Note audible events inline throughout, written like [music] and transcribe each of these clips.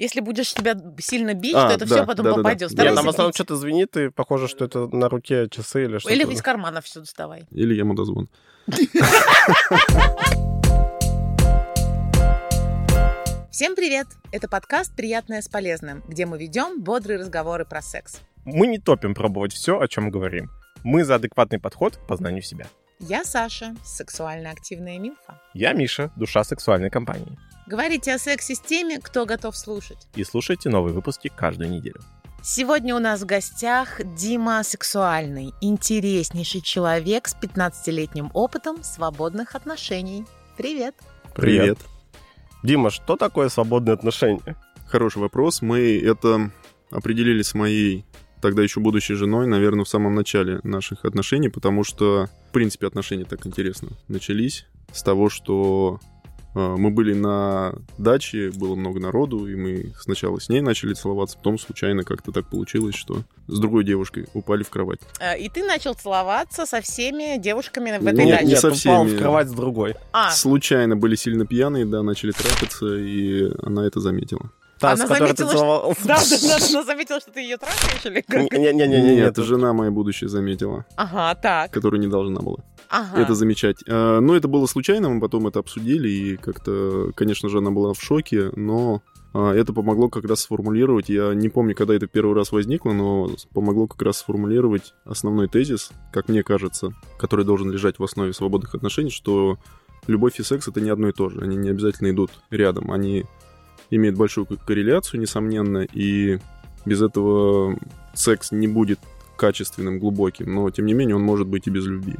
если будешь себя сильно бить, А, то это да, все потом да, да, да. попадет. Нет, там в основном что-то звенит, и похоже, что это на руке часы или что-то. Или из карманов все доставай. Или я мудозвон. [laughs] Всем привет! Это подкаст «Приятное с полезным», где мы ведем бодрые разговоры про секс. Мы не топим пробовать все, о чем говорим. Мы за адекватный подход к познанию себя. Я Саша, сексуально активная мимфа. Я Миша, душа сексуальной компании. Говорите о сексе с теми, кто готов слушать. И слушайте новые выпуски каждую неделю. Сегодня у нас в гостях Дима Сексуальный, интереснейший человек с 15-летним опытом свободных отношений. Привет! Привет. Дима, что такое свободные отношения? Хороший вопрос. Мы это определили с моей тогда еще будущей женой, наверное, в самом начале наших отношений, потому что, в принципе, отношения так интересно начались с того, что мы были на даче, было много народу, и мы сначала с ней начали целоваться, потом случайно как-то так получилось, что с другой девушкой упали в кровать. Э, И ты начал целоваться со всеми девушками в Ну, этой не даче. со упал всеми. в кровать с другой. А, Случайно были сильно пьяные, да, начали трахаться, и она это заметила. Та, Она с которой ты заметила, что- целовался. да, да, да, она заметила, что ты ее трахаешь или как? Не-не-не, Нет, это это жена моя будущая заметила, Ага, так. которая не должна была. Ага. это замечать. А, Ну, это было случайно, мы потом это обсудили, и как-то, конечно же, она была в шоке, но а, это помогло как раз сформулировать. Я не помню, когда это первый раз возникло, но помогло как раз сформулировать основной тезис, как мне кажется, который должен лежать в основе свободных отношений, что любовь и секс это не одно и то же. Они не обязательно идут рядом. Они имеют большую корреляцию, несомненно, и без этого секс не будет качественным, глубоким, но тем не менее он может быть и без любви.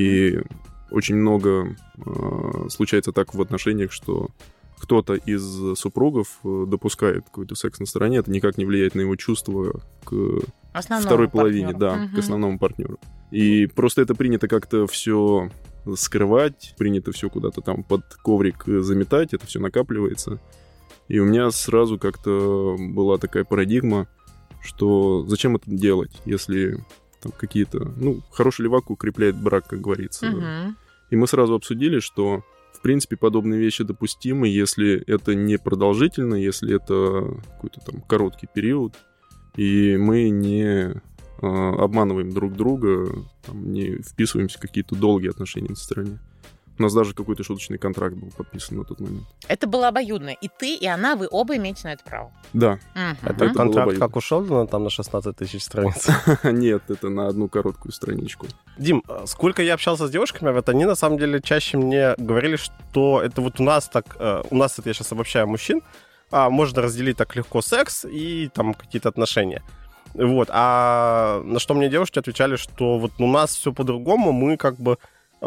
И очень много э, случается так в отношениях, что кто-то из супругов э, допускает какой-то секс на стороне, это никак не влияет на его чувства к Основному второй половине, партнеру. да, Мгм. к основному партнеру. И просто это принято как-то все скрывать, принято все куда-то там под коврик э, заметать, это все накапливается. И у меня сразу как-то была такая парадигма, что зачем это делать, если там какие-то... Ну, хороший левак укрепляет брак, как говорится. Мгм. И мы сразу обсудили, что, в принципе, подобные вещи допустимы, если это не продолжительно, если это какой-то там короткий период, и мы не а, обманываем друг друга, там, не вписываемся в какие-то долгие отношения на стороне. У нас даже какой-то шуточный контракт был подписан на тот момент. Это было обоюдно. И ты, и она, вы оба имеете на это право. Да, Мгм. Это Это контракт обоюдно. как ушел, ну, там на 16 тысяч страниц. [laughs] нет, это на одну короткую страничку. Дим, э, сколько я общался с девушками, вот они на самом деле чаще мне говорили, что это вот у нас так, э, у нас это я сейчас обобщаю мужчин, а, можно разделить так легко секс и там какие-то отношения. Вот, а на что мне девушки отвечали, что вот у нас все по-другому, мы как бы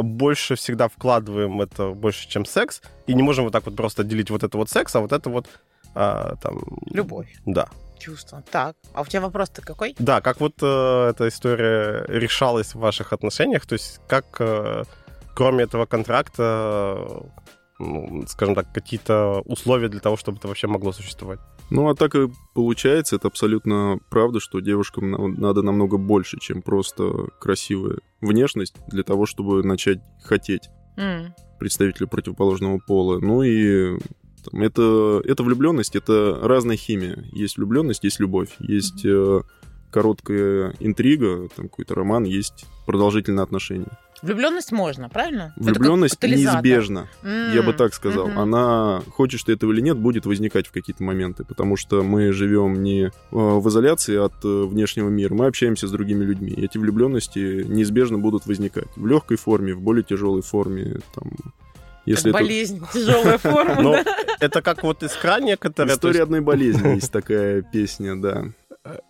больше всегда вкладываем это больше, чем секс, и не можем вот так вот просто делить вот это вот секс, а вот это вот а, там... Любовь, Да. чувство. Так, а у тебя вопрос-то какой? Да, как вот э, эта история решалась в ваших отношениях, то есть как, э, кроме этого контракта, ну, скажем так, какие-то условия для того, чтобы это вообще могло существовать? Ну, а так и получается, это абсолютно правда, что девушкам на- надо намного больше, чем просто красивая внешность для того, чтобы начать хотеть М. представителя противоположного пола. Ну и там, это, это влюбленность, это разная химия. Есть влюбленность, есть любовь, есть э, короткая интрига, там какой-то роман, есть продолжительные отношения. Влюбленность можно, правильно? Влюбленность неизбежна. Я бы так сказал. Мгм. Она, хочешь ты этого или нет, будет возникать в какие-то моменты, потому что мы живем не э, в изоляции от э, внешнего мира, мы общаемся с другими людьми. И эти влюбленности неизбежно будут возникать в легкой форме, в более тяжелой форме. Там, если Как это... болезнь, [laughs] тяжелая форма, это как вот искра некоторая, то История одной болезни есть такая песня, да.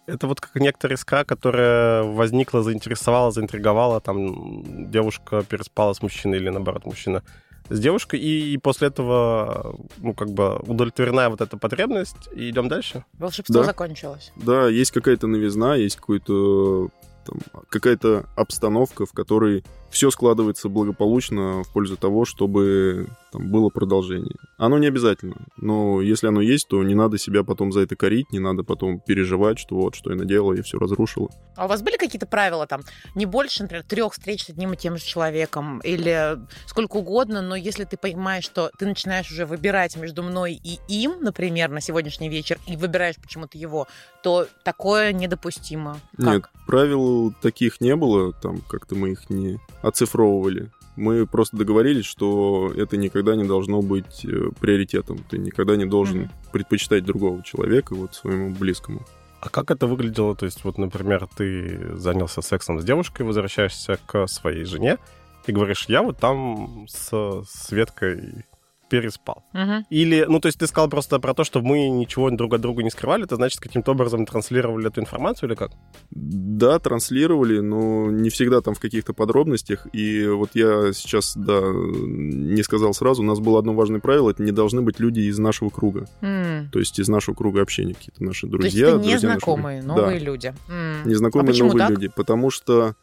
Это вот как некоторая искра, которая возникла, заинтересовала, заинтриговала, там девушка переспала с мужчиной или наоборот мужчина с девушкой, и после этого, ну, как бы удовлетворена вот эта потребность, и идем дальше. Волшебство Да. закончилось. Да, есть какая-то новизна, есть какой-то там, какая-то обстановка, в которой все складывается благополучно в пользу того, чтобы там, было продолжение. Оно не обязательно, но если оно есть, то не надо себя потом за это корить, не надо потом переживать, что вот, что я наделала, я все разрушила. А у вас были какие-то правила там, не больше, например, трех встреч с одним и тем же человеком, или сколько угодно, но если ты понимаешь, что ты начинаешь уже выбирать между мной и им, например, на сегодняшний вечер, и выбираешь почему-то его, то такое недопустимо. Как? Нет, правил таких не было, там как-то мы их не оцифровывали. Мы просто договорились, что это никогда не должно быть э, приоритетом. Ты никогда не должен Мгм. предпочитать другого человека вот своему близкому. А как это выглядело? То есть, вот, например, ты занялся сексом с девушкой, возвращаешься к своей жене и говоришь, я вот там с Светкой переспал. Мгм. Или, ну, то есть ты сказал просто про то, что мы ничего друг от друга не скрывали, это значит, каким-то образом транслировали эту информацию или как? Да, транслировали, но не всегда там в каких-то подробностях. И вот я сейчас, да, не сказал сразу, у нас было одно важное правило, это не должны быть люди из нашего круга. М. То есть из нашего круга общения, какие-то наши То есть друзья. это друзья нашего- незнакомые, Да. новые люди. М. незнакомые А почему новые так? люди. Потому что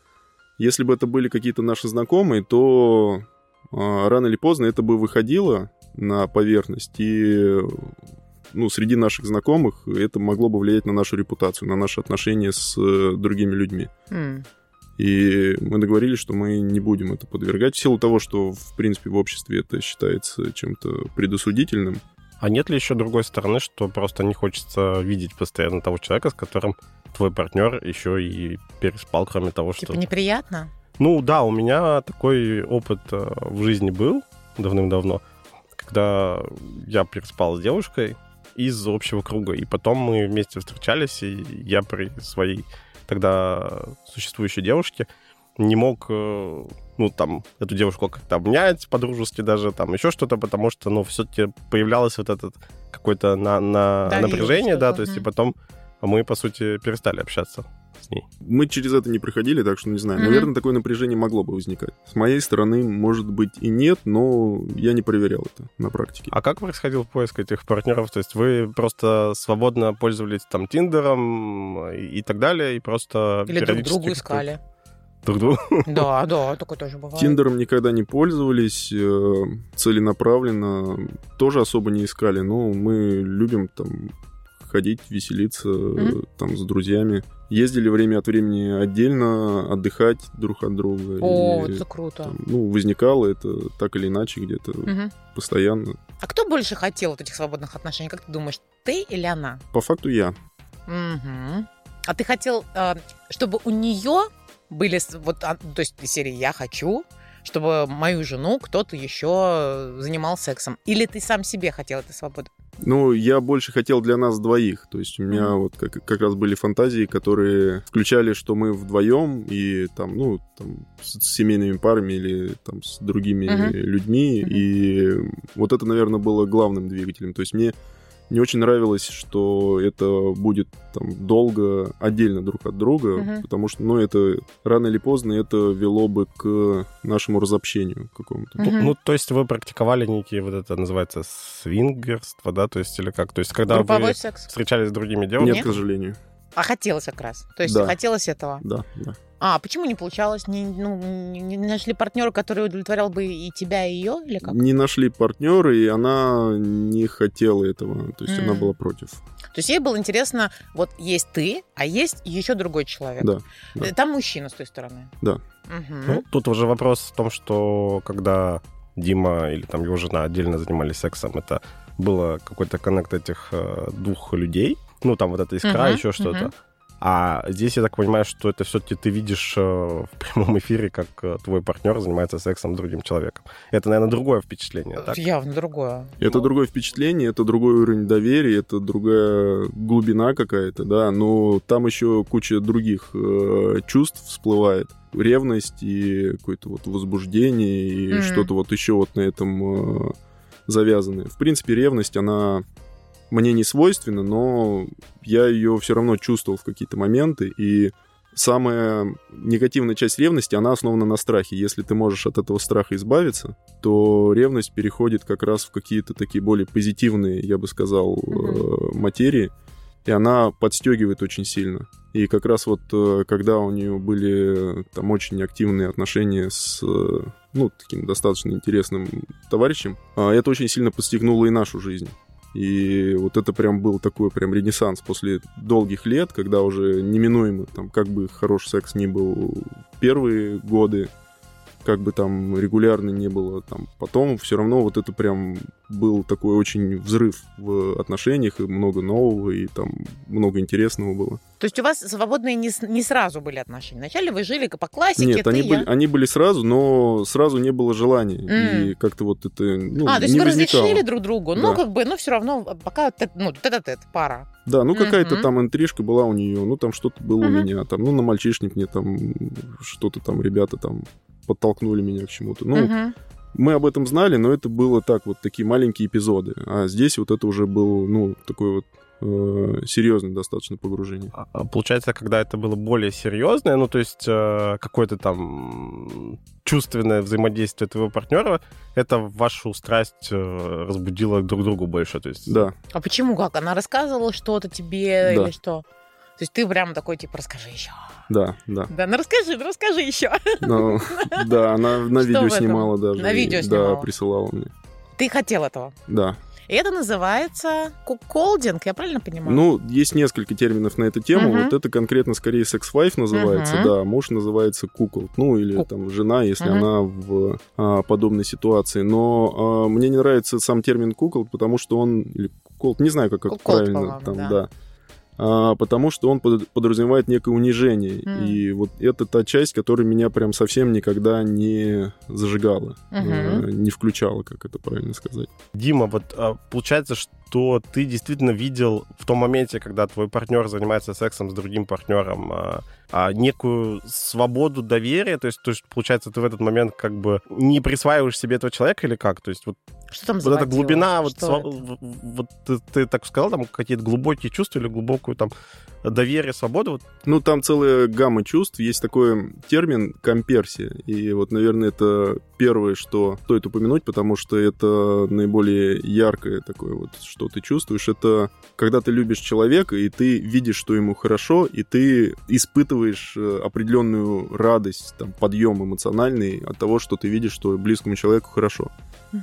если бы это были какие-то наши знакомые, то рано или поздно это бы выходило на поверхность, и ну, среди наших знакомых это могло бы влиять на нашу репутацию, на наши отношения с э, другими людьми. М. И мы договорились, что мы не будем это подвергать, в силу того, что, в принципе, в обществе это считается чем-то предосудительным. А нет ли еще другой стороны, что просто не хочется видеть постоянно того человека, с которым твой партнер еще и переспал, кроме того, что... Типа неприятно? Ну да, у меня такой опыт э, в жизни был давным-давно, когда я переспал с девушкой из общего круга, и потом мы вместе встречались, и я при своей тогда существующей девушке не мог, э, ну, там, эту девушку как-то обнять по-дружески даже, там, еще что-то, потому что, ну, все-таки появлялось вот этот какое-то на, на напряжение, да, то есть, и потом мы, по сути, перестали общаться с ней. Мы через это не проходили, так что не знаю. Мгм. Наверное, такое напряжение могло бы возникать. С моей стороны, может быть, и нет, но я не проверял это на практике. А как происходил поиск этих партнеров? То есть вы просто свободно пользовались там Тиндером и, так далее, и просто Или друг другу искали? Друг другу? [laughs] Да, да, такое тоже бывает. Тиндером никогда не пользовались, э, целенаправленно тоже особо не искали. Ну, мы любим там ходить, веселиться Мгм. там с друзьями. Ездили время от времени отдельно отдыхать друг от друга. О, И, это круто. там, ну, возникало это так или иначе где-то Мгм. постоянно. А кто больше хотел вот этих свободных отношений? Как ты думаешь, ты или она? По факту я. Мгм. А ты хотел, э, чтобы у нее были вот, а, то есть серии я хочу, чтобы мою жену кто-то еще занимал сексом, или ты сам себе хотел этой свободы? Ну, я больше хотел для нас двоих. То есть у меня вот как, как раз были фантазии, которые включали, что мы вдвоем и там, ну, там, с, с семейными парами или там с другими Мгм. людьми. Мгм. И вот это, наверное, было главным двигателем. То есть мне не очень нравилось, что это будет там долго отдельно друг от друга, Мгм. потому что, ну, это рано или поздно это вело бы к нашему разобщению какому-то. Мгм. Ну, то есть вы практиковали некие, вот это называется свингерство, да, то есть или как? То есть когда Групповой вы секс. встречались с другими Нет, девушками, к сожалению. А хотелось как раз. То есть Да. хотелось этого. Да, да. А почему не получалось? Не, ну, не, нашли партнера, который удовлетворял бы и тебя, и ее, или как? не нашли партнера, и она не хотела этого. То есть она М. была против. То есть ей было интересно, вот есть ты, а есть еще другой человек. Да, да. Э, Там мужчина с той стороны. Да. Мгм. Ну, тут уже вопрос в том, что когда Дима или там его жена отдельно занимались сексом, это было какой-то коннект этих э, двух людей, ну, там вот эта искра, Мгм, еще что-то. мгм. А здесь я так понимаю, что это все-таки ты видишь э, в прямом эфире, как э, твой партнер занимается сексом с другим человеком. Это, наверное, другое впечатление, так? Явно другое. Это Ну, другое впечатление, это другой уровень доверия, это другая глубина какая-то, да, но там еще куча других э, чувств всплывает. Ревность и какое-то вот возбуждение и Мгм. что-то вот еще вот на этом э, завязанное. В принципе, ревность, она мне не свойственна, но я ее все равно чувствовал в какие-то моменты, и самая негативная часть ревности, она основана на страхе. Если ты можешь от этого страха избавиться, то ревность переходит как раз в какие-то такие более позитивные, я бы сказал, э, материи. и она подстегивает очень сильно. И как раз вот э, когда у нее были э, там очень активные отношения с ну, таким достаточно интересным товарищем, это очень сильно подстегнуло и нашу жизнь. И вот это прям был такой прям ренессанс после долгих лет, когда уже неминуемо, там, как бы хороший секс ни был первые годы, как бы там регулярно не было, там, потом все равно вот это прям был такой очень взрыв в отношениях, и много нового, и там много интересного было. То есть у вас свободные не, не сразу были отношения? Вначале вы жили по классике, Нет, ты, они, я. были, они были сразу, но сразу не было желания. М. И как-то вот это ну, а, то есть не вы возникало. разрешили друг другу, но Да. как бы, ну, все равно, пока тет- ну, тет-а-тет, пара. Да, ну какая-то Мгм. там интрижка была у нее, ну там что-то было Мгм. у меня, там, ну на мальчишник мне там что-то там ребята там подтолкнули меня к чему-то. Ну, Мгм. мы об этом знали, но это было так, вот такие маленькие эпизоды. А здесь вот это уже был, ну, такой вот серьезное достаточно погружение. А, а Получается, когда это было более серьезное, ну, то есть э, какое-то там чувственное взаимодействие твоего партнера, это вашу страсть э, разбудило друг другу больше, то есть... Да, А почему как? Она рассказывала что-то тебе Да. или что? То есть ты прям такой, типа, расскажи еще. да, да. Да, ну расскажи, ну расскажи еще. Но, да, она на Что видео снимала даже. На и, видео снимала. Да, присылала мне. Ты хотел этого. Да. И это называется куколдинг, я правильно понимаю? Ну, есть несколько терминов на эту тему. Мгм. Вот это конкретно скорее секс-вайф называется, Мгм. да. Муж называется кукол. Ну, или Кук. там жена, если Мгм. она в а, подобной ситуации. Но а, мне не нравится сам термин кукол, потому что он... Или кукол, не знаю, как это Кукол, правильно там, да. да. А, потому что он под- подразумевает некое унижение. Мгм. И вот это та часть, которая меня прям совсем никогда не зажигала, э, не включала, как это правильно сказать. Дима, вот а, получается, что ты действительно видел в том моменте, когда твой партнер занимается сексом с другим партнером, а, а, некую свободу доверия, то есть, то есть, получается, ты в этот момент как бы не присваиваешь себе этого человека или как? То есть вот, что там вот эта глубина, вот, вот ты, ты так сказал, там какие-то глубокие чувства или глубокую там доверие, свободу, вот Ну, там целая гамма чувств. Есть такой термин комперсия. И вот, наверное, это первое, что стоит упомянуть, потому что это наиболее яркое такое вот, что ты чувствуешь. Это когда ты любишь человека, и ты видишь, что ему хорошо, и ты испытываешь э, определенную радость, там, подъем эмоциональный от того, что ты видишь, что близкому человеку хорошо.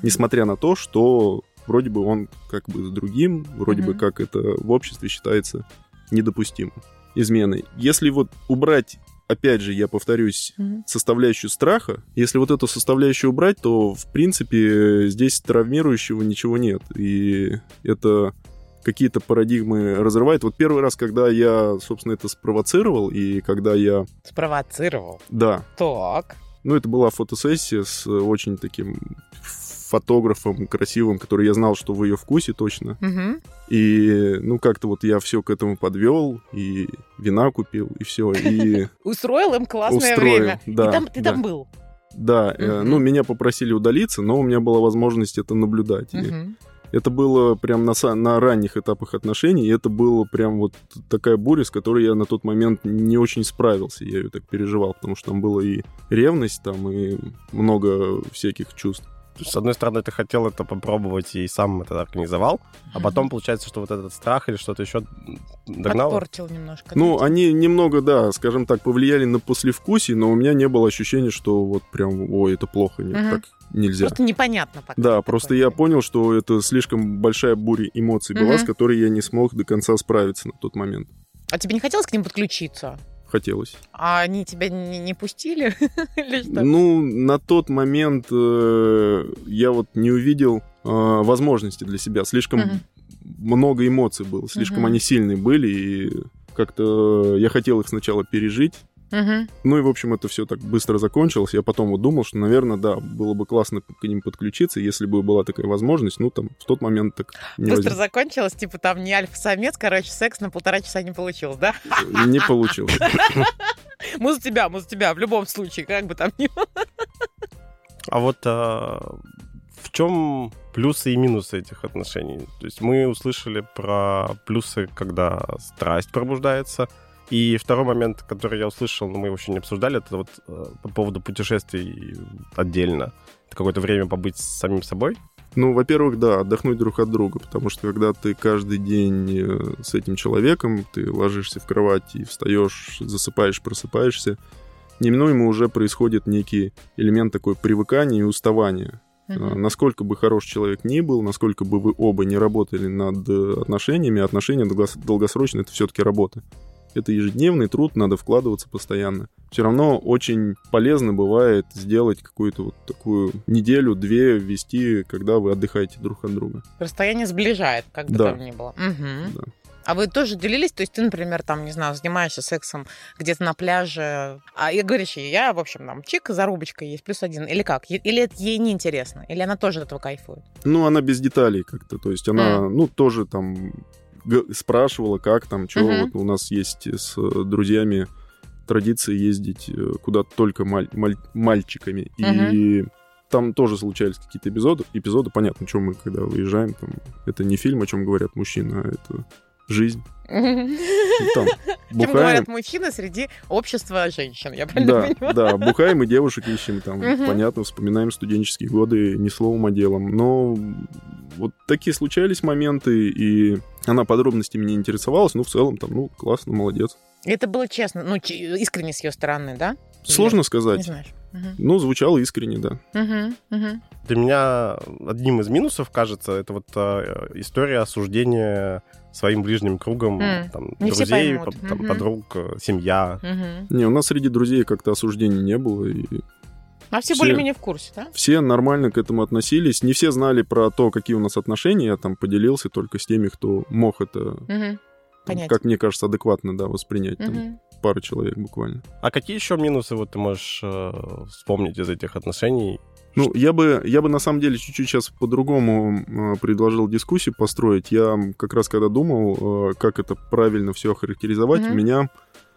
Несмотря на то, что вроде бы он как бы с другим, вроде бы Мгм. как это в обществе считается недопустимым изменой. Если вот убрать, опять же, я повторюсь, Мгм. составляющую страха, если вот эту составляющую убрать, то, в принципе, здесь травмирующего ничего нет. И это какие-то парадигмы разрывает. Вот первый раз, когда я, собственно, это спровоцировал, и когда я... Спровоцировал. Да, Так. ну, это была фотосессия с очень таким фотографом красивым, который я знал, что в ее вкусе точно. Мгм. И, ну, как-то вот я все к этому подвел, и вина купил, и все. И [laughs] Устроил им классное Устроил, время. да, И там, ты да. там был. да, э, ну, меня попросили удалиться, но у меня была возможность это наблюдать. И это было прям на, на ранних этапах отношений, и это было прям вот такая буря, с которой я на тот момент не очень справился. Я ее так переживал, потому что там было и ревность, там, и много всяких чувств. С одной стороны, ты хотел это попробовать и сам это организовал, а потом получается, что вот этот страх или что-то еще догнал. Подпортил немножко. Ну, да? они немного, да, скажем так, повлияли на послевкусие, но у меня не было ощущения, что вот прям, ой, это плохо, нет, Мгм. так нельзя. Просто непонятно пока. Да, Такое. просто я понял, что это слишком большая буря эмоций была, Мгм. с которой я не смог до конца справиться на тот момент. А тебе не хотелось к ним подключиться? Хотелось. А они тебя не, не пустили? [laughs] Ну, на тот момент э, я вот не увидел э, возможности для себя. Слишком много эмоций было, слишком они сильные были, и как-то я хотел их сначала пережить, Ну и, в общем, это все так быстро закончилось. Я потом вот думал, что, наверное, да, было бы классно к ним подключиться, если бы была такая возможность. Ну, там, в тот момент так не, Быстро возник- закончилось, типа там не альфа-самец, короче, секс на полтора часа не получилось, да? не получилось. [laughs] Мы за тебя, мы за тебя, в любом случае, как бы там ни было. А вот а, в чем плюсы и минусы этих отношений? То есть мы услышали про плюсы, когда страсть пробуждается. И второй момент, который я услышал, но мы его еще не обсуждали, это вот э, по поводу путешествий отдельно. Это какое-то время побыть с самим собой. Ну, во-первых, да, отдохнуть друг от друга, потому что когда ты каждый день э, с этим человеком, ты ложишься в кровать и встаешь, засыпаешь, просыпаешься, неминуемо уже происходит некий элемент такой привыкания и уставания. Uh-huh. Насколько бы хорош человек ни был, насколько бы вы оба не работали над э, отношениями, отношения долгосрочно это все-таки работа. Это ежедневный труд, надо вкладываться постоянно. Все равно очень полезно бывает сделать какую-то вот такую неделю-две вести, когда вы отдыхаете друг от друга. Расстояние сближает, как бы да. там ни было. Угу. Да. А вы тоже делились? То есть ты, например, там, не знаю, занимаешься сексом где-то на пляже, а я говоришь, я, в общем, там, чик, зарубочка есть, плюс один, или как? Или это ей неинтересно? Или она тоже от этого кайфует? Ну, она без деталей как-то, то есть она, mm. ну, тоже там спрашивала, как там, что uh-huh. вот у нас есть с друзьями традиция ездить э, куда-то только маль- маль- мальчиками. Uh-huh. И там тоже случались какие-то эпизоды. Эпизоды, понятно, что мы, когда выезжаем, там, это не фильм, о чем говорят мужчины, а это жизнь. [laughs] Там, бухаем. говорят мужчины среди общества женщин, я правильно да, понимаю? Да, бухаем и девушек ищем, там, понятно, вспоминаем студенческие годы не словом, а делом. Но вот такие случались моменты, и она подробностями не интересовалась, но в целом там, ну, классно, молодец. Это было честно, ну, искренне с ее стороны, да? Сложно Или... сказать. Не знаешь. Угу. Ну, звучало искренне, да. Угу, угу. Для меня одним из минусов, кажется, это вот э, история осуждения своим ближним кругом mm. там, не друзей, по, там, mm-hmm. подруг, э, семья. Mm-hmm. Не, у нас среди друзей как-то осуждений не было. И... А все, все более-менее в курсе, да? Все нормально к этому относились. Не все знали про то, какие у нас отношения. Я там поделился только с теми, кто мог это, mm-hmm. Там, как мне кажется, адекватно да, воспринять. Mm-hmm. Там, пара человек буквально. А какие еще минусы вот ты можешь э, вспомнить из этих отношений? Ну, я бы, я бы на самом деле чуть-чуть сейчас по-другому э, предложил дискуссию построить. Я как раз когда думал, э, как это правильно все охарактеризовать, mm-hmm. у меня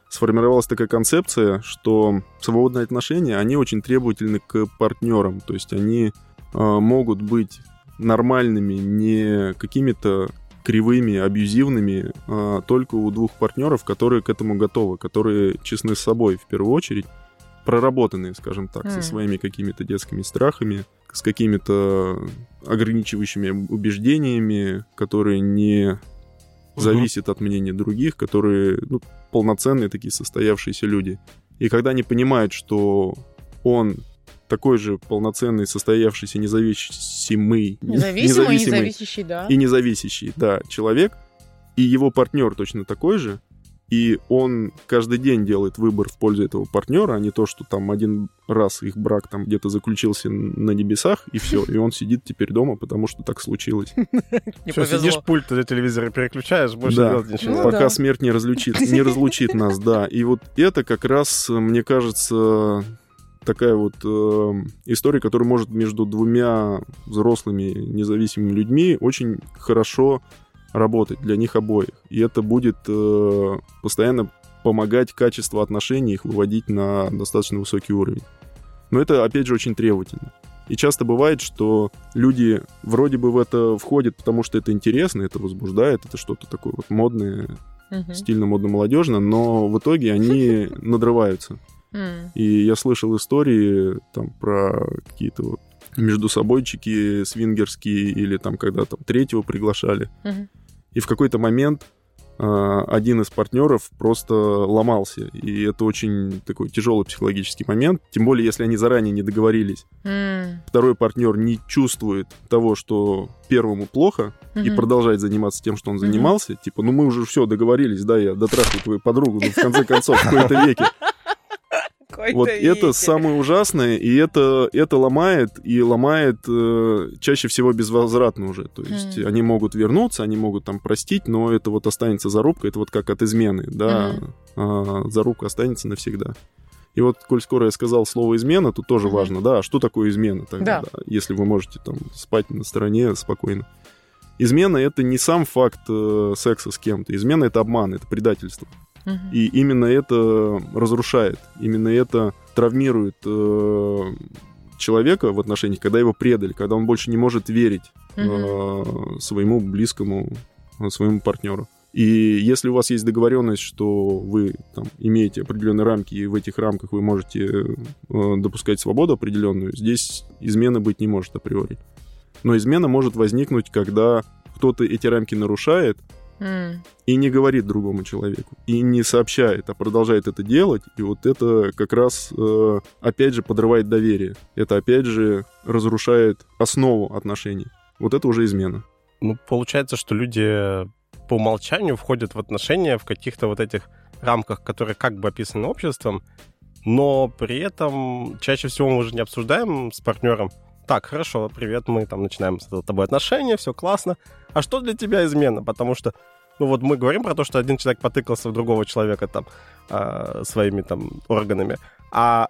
сформировалась такая концепция, что свободные отношения, они очень требовательны к партнерам. То есть они э, могут быть нормальными, не какими-то кривыми, абьюзивными, а только у двух партнеров, которые к этому готовы, которые честны с собой в первую очередь, проработанные, скажем так, mm. со своими какими-то детскими страхами, с какими-то ограничивающими убеждениями, которые не зависят от мнения других, которые ну, полноценные такие состоявшиеся люди. И когда они понимают, что он такой же полноценный, состоявшийся, независимый, [laughs] независимый, независимый независящий, да. и независящий, да, человек, и его партнер точно такой же, и он каждый день делает выбор в пользу этого партнера, а не то, что там один раз их брак там где-то заключился на небесах, и все, и он сидит теперь дома, потому что так случилось. [laughs] Все, сидишь, пульт для телевизора переключаешь, больше делать ничего. Ну пока смерть не разлучит, не разлучит нас, да. И вот это как раз, мне кажется, такая вот э, история, которая может между двумя взрослыми независимыми людьми очень хорошо работать для них обоих. И это будет э, постоянно помогать качеству отношений их выводить на достаточно высокий уровень. Но это, опять же, очень требовательно. И часто бывает, что люди вроде бы в это входят, потому что это интересно, это возбуждает, это что-то такое вот модное, uh-huh. стильно, модно, молодежно, но в итоге они [laughs] надрываются. И я слышал истории там про какие-то вот между собойчики свингерские или там когда там третьего приглашали. Uh-huh. И в какой-то момент э, один из партнеров просто ломался. И это очень такой тяжелый психологический момент. Тем более, если они заранее не договорились. Mm. Второй партнер не чувствует того, что первому плохо, mm-hmm. и продолжает заниматься тем, что он занимался. Mm-hmm. Типа, ну мы уже все договорились, да, я дотрахаю твою подругу, ну в конце концов, в какой-то веке. Вот это самое ужасное, и это, это ломает, и ломает э, чаще всего безвозвратно уже. То есть mm. они могут вернуться, они могут там простить, но это вот останется зарубка, это вот как от измены, да, mm. а, зарубка останется навсегда. И вот, коль скоро я сказал слово измена, тут тоже mm-hmm. важно, да, а что такое измена тогда, да. Да, если вы можете там спать на стороне спокойно. Измена это не сам факт э, секса с кем-то, измена это обман, это предательство. И именно это разрушает, именно это травмирует э, человека в отношениях, когда его предали, когда он больше не может верить э, своему близкому, э, своему партнеру. И если у вас есть договоренность, что вы там, имеете определенные рамки, и в этих рамках вы можете э, допускать свободу определенную, здесь измены быть не может априори. Но измена может возникнуть, когда кто-то эти рамки нарушает, И не говорит другому человеку, и не сообщает, а продолжает это делать, и вот это как раз, э, опять же, подрывает доверие. Это, опять же, разрушает основу отношений. Вот это уже измена. Ну, получается, что люди по умолчанию входят в отношения в каких-то вот этих рамках, которые как бы описаны обществом, но при этом чаще всего мы уже не обсуждаем с партнером. Так, хорошо, привет, мы там начинаем с тобой отношения, все классно. А что для тебя измена? Потому что, ну вот мы говорим про то, что один человек потыкался в другого человека там а, своими там органами, а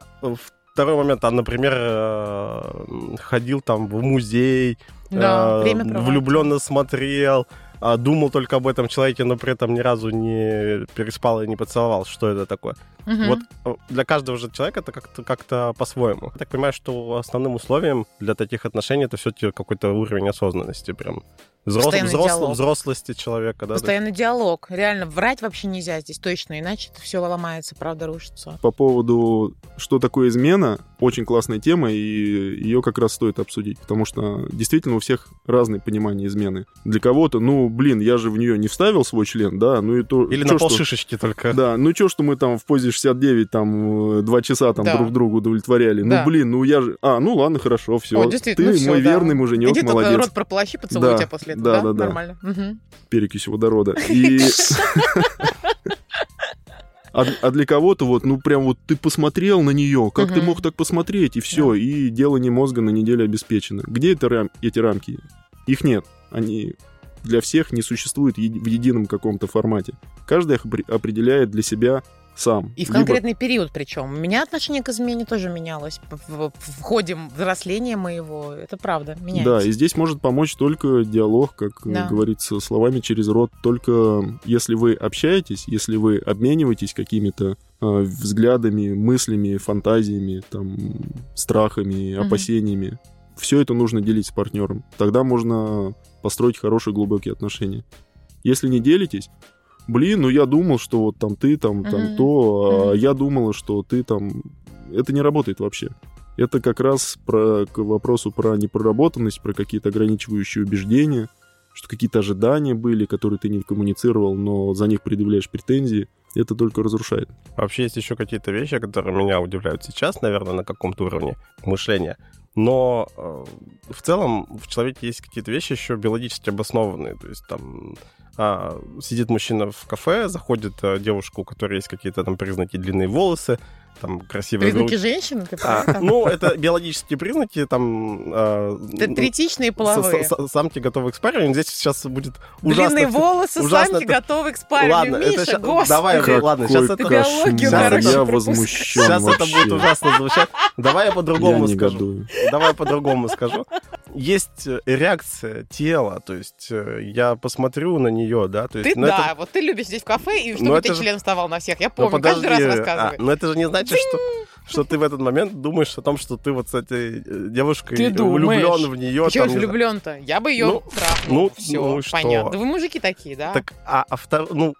второй момент, а, например, э, ходил там в музей, Да, э, влюбленно смотрел, а, думал только об этом человеке, но при этом ни разу не переспал и не поцеловал. Что это такое? Мгм. Вот э, для каждого же человека это как-то как по-своему. Я так понимаю, что основным условием для таких отношений это все-таки какой-то уровень осознанности, прям взрос- диалог. взрослости человека, да. Постоянный диалог. Реально, врать вообще нельзя здесь точно, иначе это все ломается, правда рушится. По поводу, что такое измена, очень классная тема, и ее как раз стоит обсудить, потому что действительно у всех разные понимания измены. Для кого-то, ну, блин, я же в нее не вставил свой член, да, ну и то... Или чё, на что- полшишечки только. Да, ну чё, что мы там в позе 69 там э, два часа там Да. друг друга удовлетворяли. Да. Ну, блин, ну я же... А, ну ладно, хорошо, все. О, Ты ну всё, мой да. верный муженек, Иди только молодец. рот прополощи, поцелуй Да, тебя после этого, да, да? да, да. Нормально. Мгм. перекись водорода. [laughs] И... А, а для кого-то вот, ну прям вот ты посмотрел на нее, как ты Мгм. мог так посмотреть, и все, и делание мозга на неделю обеспечено. Где это рам- эти рамки? Их нет. Они для всех не существуют в едином каком-то формате. Каждый их опре- определяет для себя сам. И в Либо- конкретный период причем. У меня отношение к измене тоже менялось в, в- ходе взросления моего. Это правда, меняется. Да, и здесь может помочь только диалог, как э, Да. говорится, словами через рот. Только если вы общаетесь, если вы обмениваетесь какими-то э, взглядами, мыслями, фантазиями, там, страхами, опасениями, все это нужно делить с партнером. Тогда можно построить хорошие глубокие отношения. Если не делитесь, блин, ну я думал, что вот там ты там, там Мгм. то, а я думала, что ты там... Это не работает вообще. Это как раз про, к вопросу про непроработанность, про какие-то ограничивающие убеждения, что какие-то ожидания были, которые ты не коммуницировал, но за них предъявляешь претензии. Это только разрушает. Вообще есть еще какие-то вещи, которые меня удивляют сейчас, наверное, на каком-то уровне мышления. Но э, в целом в человеке есть какие-то вещи еще биологически обоснованные. То есть там а, сидит мужчина в кафе, заходит а, девушка, у которой есть какие-то там признаки длинные волосы, там красивая Признаки грудь. женщины, ты А, это? ну, это биологические признаки, там... а, Это третичные половые. с- с- самки готовы к спариванию. Здесь сейчас будет ужасно... Длинные волосы, ужасно самки это- готовы к спариванию. Ладно, это Миша, ща- господи. давай, Окей, ладно, сейчас Ты это- биологию, Сейчас я возмущен Сейчас это вообще. будет ужасно звучать. Давай я Я по-другому скажу. негодую. Давай по-другому скажу. Есть э, реакция тела, то есть э, я посмотрю на нее, да, то есть... Ты ну, это- да, вот ты любишь здесь в кафе, и Ну, чтобы это тебя же- член вставал на всех. Я Ну, помню, каждый раз а, но это же не значит, что, что ты в этот момент думаешь о том, что ты вот с этой э, девушкой Ты думаешь? влюблен в нее. Почему там, влюблен-то? Я бы ее Ну, трахнул. ну, Все, ну что? понятно. Да вы мужики такие, да? Так, а, а втор- ну,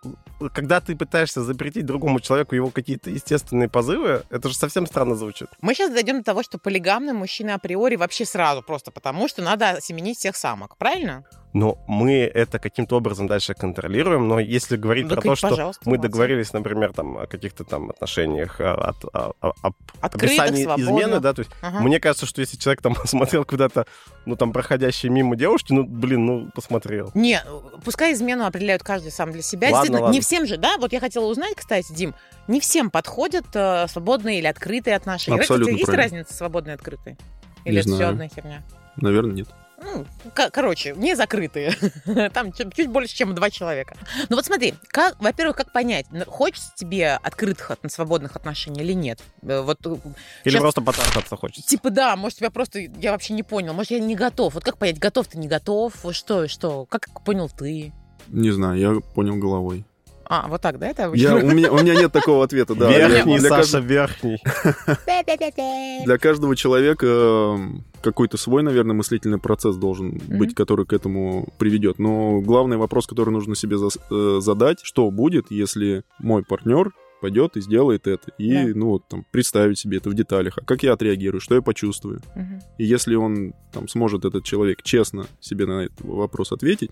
когда ты пытаешься запретить другому человеку его какие-то естественные позывы, это же совсем странно звучит. Мы сейчас дойдем до того, что полигамный мужчина априори вообще сразу, просто потому что надо осеменить всех самок, правильно? Но мы это каким-то образом дальше контролируем, но если говорить Так про то, что мы договорились, например, там, о каких-то там отношениях, а, от- а- об Открытых, описании измены, да, то есть Ага. мне кажется, что если человек там [laughs] смотрел куда-то, ну, там, проходящий мимо девушки, ну, блин, ну, посмотрел. Не, пускай измену определяют каждый сам для себя. Ладно, ладно. не всем же, да? Вот я хотела узнать, кстати, Дим, не всем подходят э, свободные или открытые отношения. Абсолютно есть правильно. разница свободные и открытые? Или Не это все знаю. одна херня? Наверное, нет. Ну, ко- короче, не закрытые. [laughs] Там чуть, больше, чем два человека. Ну вот смотри, как, во-первых, как понять, хочется тебе открытых, от- свободных отношений или нет? Э, Вот э, Или Щас- просто потрахаться хочется. Типа, да, может, тебя просто, я вообще не понял, может, я не готов. Вот как понять, готов ты, не готов? Что, что? Как понял ты? Не знаю, я понял головой. А, вот так, да, это Я, у, меня, у меня нет такого ответа, да. верхний, для, Саша, кажд- верхний. [laughs] для каждого человека э, какой-то свой, наверное, мыслительный процесс должен быть, который к этому приведет. Но главный вопрос, который нужно себе зас- э, задать, что будет, если мой партнер пойдет и сделает это. И, Да. ну, вот, там, представить себе это в деталях. А как я отреагирую, что я почувствую. Мгм. И если он там сможет, этот человек, честно себе на этот вопрос ответить,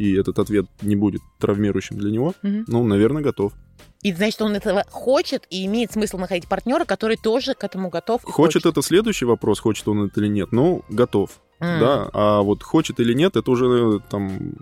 и этот ответ не будет травмирующим для него, Мгм. ну, наверное, готов. И значит, он этого хочет, и имеет смысл находить партнера, который тоже к этому готов. и Хочет это следующий вопрос, хочет он это или нет, ну, готов. М. Да, а вот хочет или нет, это уже э, там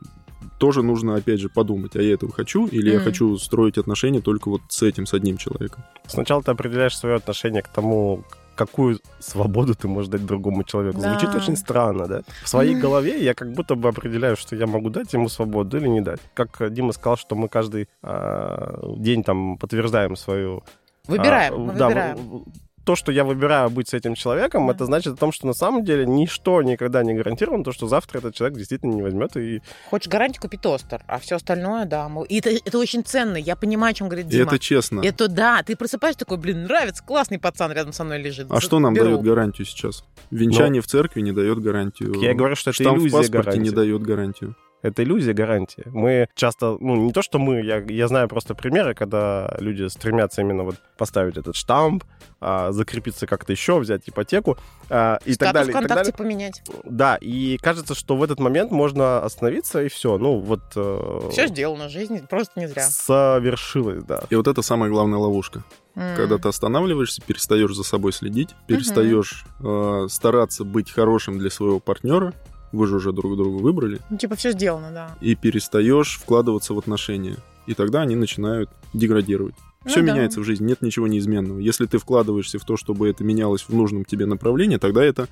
тоже нужно, опять же, подумать, а я этого хочу, или я Мгм. хочу строить отношения только вот с этим, с одним человеком. Сначала ты определяешь свое отношение к тому, какую свободу ты можешь дать другому человеку. Да. Звучит очень странно, да? В своей [laughs] голове я как будто бы определяю, что я могу дать ему свободу или не дать. Как э, Дима сказал, что мы каждый а, день там подтверждаем свою... Выбираем, а, да, выбираем. В- в- то, что я выбираю быть с этим человеком, Да. это значит о том, что на самом деле ничто никогда не гарантировано, то, что завтра этот человек действительно не возьмет и Хочешь гарантию, купи тостер, а все остальное, да. мы- И это, это очень ценно. Я понимаю, о чем говорит И Дима. это честно. Это да, ты просыпаешься такой, блин, нравится, классный пацан рядом со мной лежит. А что нам Беру. дает гарантию сейчас? Венчание в церкви не дает гарантию. Я и говорю, что это Штамп в иллюзия паспорте гарантии. не дает гарантию. Это иллюзия гарантии. Мы часто, ну, не то, что мы, я, я знаю просто примеры, когда люди стремятся именно вот поставить этот штамп, а, закрепиться как-то еще, взять ипотеку а, и так далее. и так ВКонтакте далее. поменять. Да, и кажется, что в этот момент можно остановиться, и все. Ну, вот... э, Все сделано, жизнь просто не зря. Совершилось, да. И вот это самая главная ловушка. Когда ты останавливаешься, перестаешь за собой следить, перестаешь э, стараться быть хорошим для своего партнера, вы же уже друг друга выбрали, Ну, типа, все сделано, да. и перестаешь вкладываться в отношения. И тогда они начинают деградировать. Ну Все да. меняется в жизни, нет ничего неизменного. Если ты вкладываешься в то, чтобы это менялось в нужном тебе направлении, тогда это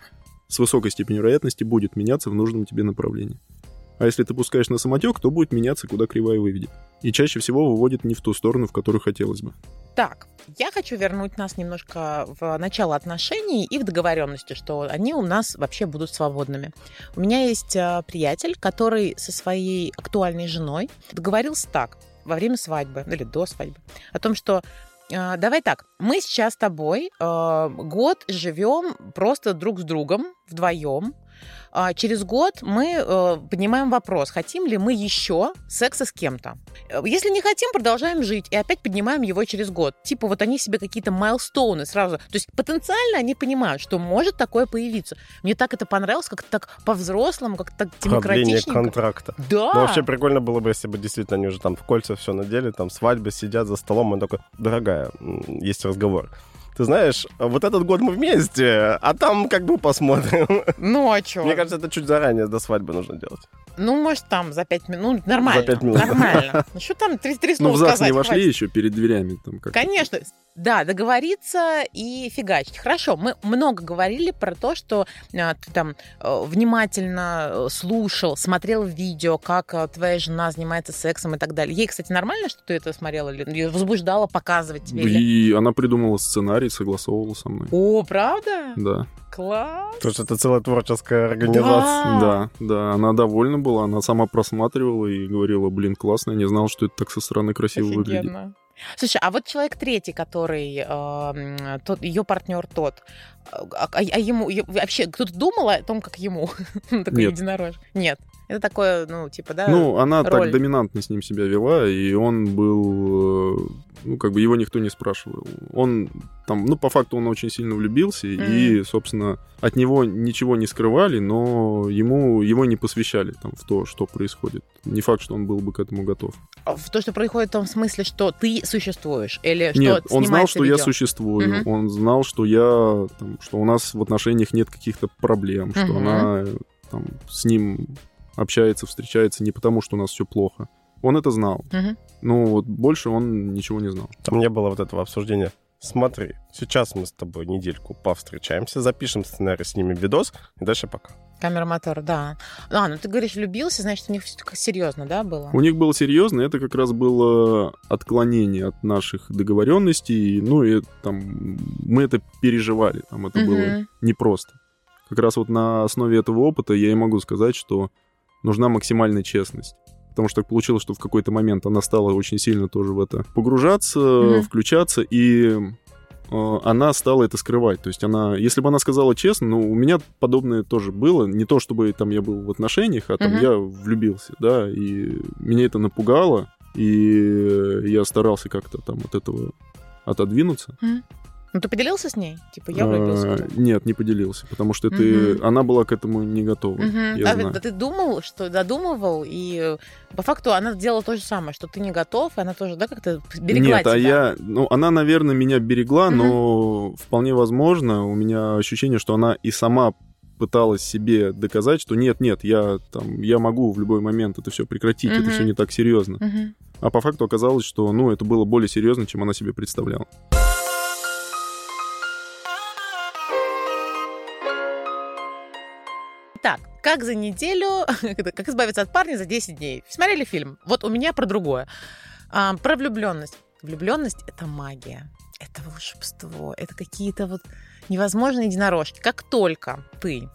с высокой степенью вероятности будет меняться в нужном тебе направлении. А если ты пускаешь на самотек, то будет меняться, куда кривая выведет. И чаще всего выводит не в ту сторону, в которую хотелось бы. Так, я хочу вернуть нас немножко в начало отношений и в договоренности, что они у нас вообще будут свободными. У меня есть э, приятель, который со своей актуальной женой договорился так во время свадьбы или до свадьбы о том, что э, давай так, мы сейчас с тобой э, год живем просто друг с другом вдвоем. А через год мы э, поднимаем вопрос, хотим ли мы еще секса с кем-то. Э, Если не хотим, продолжаем жить и опять поднимаем его через год. Типа вот они себе какие-то майлстоуны сразу. То есть потенциально они понимают, что может такое появиться. Мне так это понравилось, как-то так по-взрослому, как-то так демократичненько. контракта. Да. Ну, вообще прикольно было бы, если бы действительно они уже там в кольца все надели, там свадьбы сидят за столом, он такой, дорогая, есть разговор. Ты знаешь, вот этот год мы вместе, а там как бы посмотрим. Ну а что? Мне кажется, это чуть заранее до свадьбы нужно делать. Ну, может, там за пять минут. Нормально. За пять минут. Нормально. Ну, что там, три, три Ну, слова в ЗАГС не вошли хватит. еще перед дверями. Там как Конечно. Да, договориться и фигачить. Хорошо, мы много говорили про то, что а, ты там э, внимательно э, слушал, смотрел видео, как э, твоя жена занимается сексом и так далее. Ей, кстати, нормально, что ты это смотрела? Или её возбуждала показывать тебе? или- И она придумала сценарий, согласовывала со мной. О, правда? Да, Класс. Потому что это целая творческая организация. А. да, да. Она довольна была, она сама просматривала и говорила, блин, классно, я не знал, что это так со стороны красиво выглядит. Слушай, а вот человек третий, который, э, тот, ее партнер тот, а, а- а ему вообще кто-то думал о том, как ему [laughs] такой единорож? Нет. Это такое, ну, типа, да? Ну, она роль. так доминантно с ним себя вела, и он был... э, Ну, как бы его никто не спрашивал. Он там, ну, по факту он очень сильно влюбился, и, собственно, от него ничего не скрывали, но ему его не посвящали там в то, что происходит. Не факт, что он был бы к этому готов. А В то, что происходит в том смысле, что ты существуешь, или что Нет, он знал, что я видео? существую, Мгм. он знал, что я, там, что у нас в отношениях нет каких-то проблем, что Мгм. она там, с ним общается, встречается не потому, что у нас все плохо. Он это знал. Мгм. Ну, вот больше он ничего не знал. Там не было вот этого обсуждения. Смотри, сейчас мы с тобой недельку повстречаемся, запишем сценарий, снимем видос, и дальше пока. Камера мотор, да. А, ну ты говоришь, влюбился, значит, у них все серьезно, да, было? У них было серьезно, это как раз было отклонение от наших договоренностей, ну и там мы это переживали, там это было Мгм. непросто. Как раз вот на основе этого опыта я и могу сказать, что нужна максимальная честность. Потому что так получилось, что в какой-то момент она стала очень сильно тоже в это погружаться, Мгм. включаться, и э, она стала это скрывать. То есть она, если бы она сказала честно, ну, у меня подобное тоже было. Не то, чтобы там я был в отношениях, а там Мгм. я влюбился, да, и меня это напугало, и я старался как-то там от этого отодвинуться. Ну, ты поделился с ней? Типа, я влюбился. А. Нет, не поделился, потому что ты, она была к этому не готова. А ты думал, что додумывал, и э, по факту она сделала то же самое, что ты не готов, и она тоже, да, как-то берегла Нет, а я, ну, она, наверное, меня берегла, но вполне возможно, у меня ощущение, что она и сама пыталась себе доказать, что нет, нет, я там, я могу в любой момент это все прекратить, это Мгм. все не так серьезно. Мгм. А по факту оказалось, что, ну, это было более серьезно, чем она себе представляла. Как за неделю, [laughs] как избавиться от парня за 10 дней. Смотрели фильм? Вот у меня про другое. А, про влюбленность. Влюбленность это магия, это волшебство, это какие-то вот невозможные единорожки. Как только ты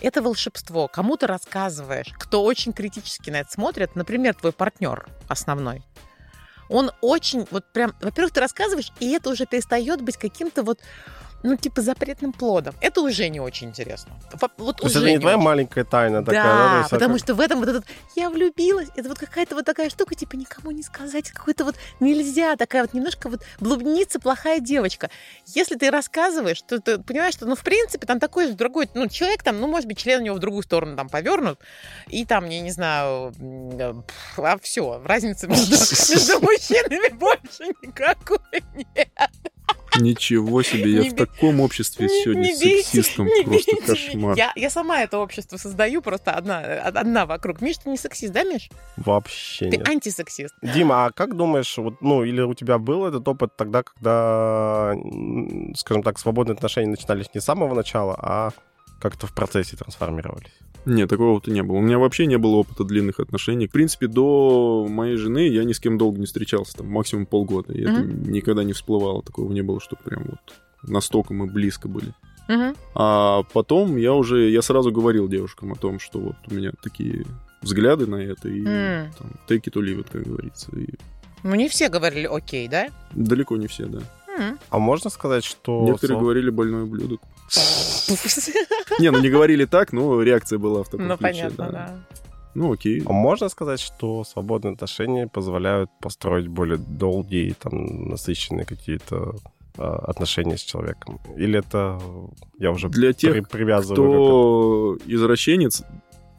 это волшебство кому-то рассказываешь, кто очень критически на это смотрит, например, твой партнер основной, он очень, вот прям, во-первых, ты рассказываешь, и это уже перестает быть каким-то вот, ну, типа запретным плодом. Это уже не очень интересно. Во- Вот То уже это не не твоя очень. маленькая тайна такая, да? Да, потому это- что в этом вот этот я влюбилась, это вот какая-то вот такая штука, типа никому не сказать, какой-то вот нельзя, такая вот немножко вот блудница, плохая девочка. Если ты рассказываешь, то ты понимаешь, что, ну, в принципе, там такой же другой, ну, человек там, ну, может быть, член у него в другую сторону там повернут, и там, я не знаю, э, а все, разницы между, [laughs] между мужчинами больше никакой нет. Ничего себе, я Не в би- таком обществе Не- сегодня не с бейте, сексистом, не просто бейте кошмар. Я, я сама это общество создаю, просто одна, одна вокруг. Миш, ты не сексист, да, Миш? Вообще Ты нет. антисексист. Дима, а как думаешь, вот, ну, или у тебя был этот опыт тогда, когда, скажем так, свободные отношения начинались не с самого начала, а как-то в процессе трансформировались? Нет, такого-то не было. У меня вообще не было опыта длинных отношений. В принципе, до моей жены я ни с кем долго не встречался, там максимум полгода. И это никогда не всплывало. Такого не было, что прям вот настолько мы близко были. Мгм. А потом я уже, я сразу говорил девушкам о том, что вот у меня такие взгляды на это, и М. там, take it or leave it, как говорится. И Ну, не все говорили окей, да? далеко не все, да. М. А можно сказать, что... Некоторые со- говорили больной ублюдок. Не, ну не говорили так, но реакция была в таком Ну, ключе, понятно, да. Ну, окей. А можно сказать, что свободные отношения позволяют построить более долгие, там, насыщенные какие-то э, отношения с человеком? Или это я уже Для тех, при- привязываю Кто извращенец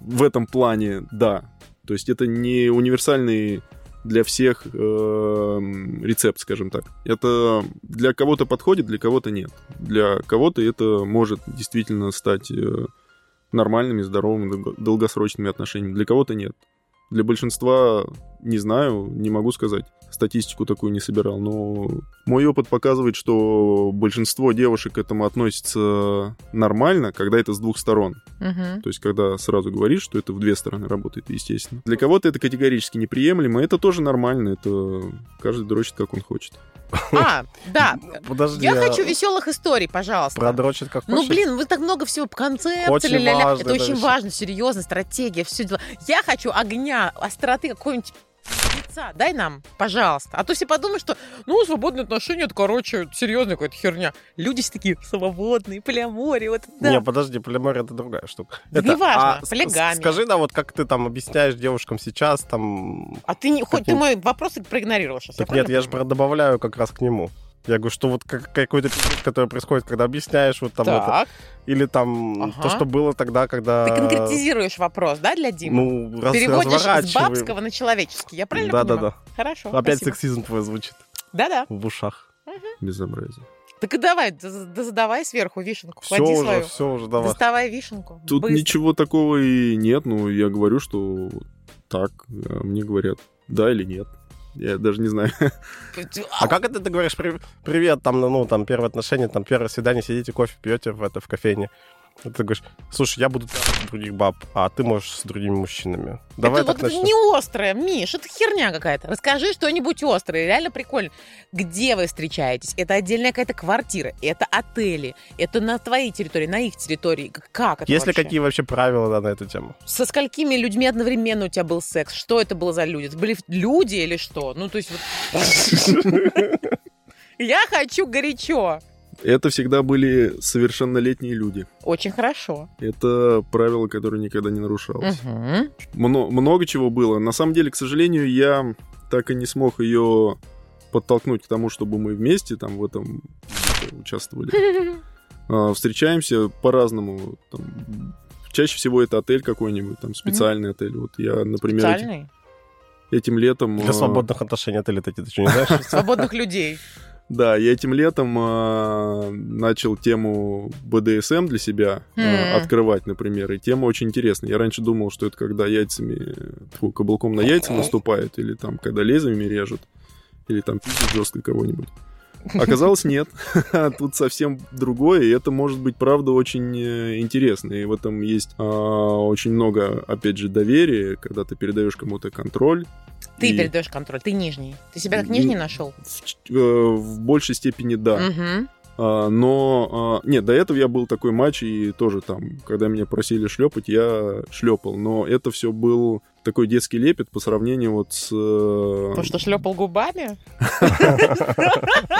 в этом плане, да. То есть это не универсальный для всех эм, рецепт, скажем так. Это для кого-то подходит, для кого-то нет. Для кого-то это может действительно стать э, нормальными, здоровыми, долго- долгосрочными отношениями. Для кого-то нет. Для большинства не знаю, не могу сказать. Статистику такую не собирал, но мой опыт показывает, что большинство девушек к этому относится нормально, когда это с двух сторон. Мгм. То есть, когда сразу говоришь, что это в две стороны работает, естественно. Для кого-то это категорически неприемлемо, это тоже нормально, это каждый дрочит, как он хочет. А, [laughs] да. Подожди, Я а хочу веселых историй, пожалуйста. продрочить как Ну, хочешь? блин, вы так много всего концепции, Очень ля-ля-ля. важно, Это да, очень всё. важно, серьезно, стратегия, все дела. Я хочу огня, остроты, какой-нибудь лица. Дай нам, пожалуйста. А то все подумают, что, ну, свободные отношения, это, короче, серьезная какая-то херня. Люди все такие свободные, полиамория, вот да. Не, подожди, полимория это другая штука. Да Это- неважно, а с- полигамия. Скажи, да, вот как ты там объясняешь девушкам сейчас, там... А ты, не, хоть ты мой вопрос проигнорировал сейчас. Так нет, я же добавляю как раз к нему. Я говорю, что вот как, какой-то пиздец, который происходит, когда объясняешь вот там это, Так, или там Ага. то, что было тогда, когда... ты конкретизируешь вопрос, да, для Димы? Ну, раз, Переводишь с бабского на человеческий. Я правильно Да, да, понимаю? да. Хорошо, Опять спасибо. сексизм твой звучит Да-да. в ушах. Безобразие. Так и давай, да, да задавай сверху вишенку. Все Клади уже, свою. все уже, давай. Доставай вишенку. Тут Быстро. ничего такого и нет, ну, я говорю, что так, а мне говорят, да или нет. Я даже не знаю. А как это ты говоришь, «При- привет, там, ну, там, первое отношение, там, первое свидание, сидите, кофе пьете в, это, в кофейне. И ты говоришь, слушай, я буду трахать других баб, а ты можешь с другими мужчинами. Давай это так вот начнем. не острое, Миш, это херня какая-то. Расскажи что-нибудь острое, реально прикольно. Где вы встречаетесь? Это отдельная какая-то квартира, это отели, это на твоей территории, на их территории. Как это Есть ли вообще? какие вообще правила да, на эту тему? Со сколькими людьми одновременно у тебя был секс? Что это было за люди? Это были люди или что? Ну, то есть вот... [laughs] Я хочу горячо. Это всегда были совершеннолетние люди. Очень хорошо. Это правило, которое никогда не нарушалось. Мгм. Мно- много чего было. На самом деле, к сожалению, я так и не смог ее подтолкнуть к тому, чтобы мы вместе там в этом участвовали. [laughs] А, встречаемся по-разному. Чаще всего это отель какой-нибудь, там специальный отель. Вот я, например, Специальный? этим летом... Для а, свободных отношений отели такие, ты что, не знаешь? Свободных людей. Да, я этим летом а, начал тему БДСМ для себя а, М. открывать, например, и тема очень интересная. Я раньше думал, что это когда яйцами, тьфу, каблуком на яйца наступают, или там, когда лезвиями режут, или там пиздят жестко кого-нибудь. Оказалось, нет. [laughs] Тут совсем другое, и это может быть, правда, очень э, интересно. И в этом есть а, очень много, опять же, доверия, когда ты передаешь кому-то контроль. Ты И передаешь контроль, ты нижний. Ты себя как нижний нашел? В, э, в большей степени да. А, но, а, нет, до этого я был такой матч, и тоже там, когда меня просили шлепать, я шлепал. Но это все был такой детский лепет по сравнению вот с... э, То, что шлепал губами? [laughs]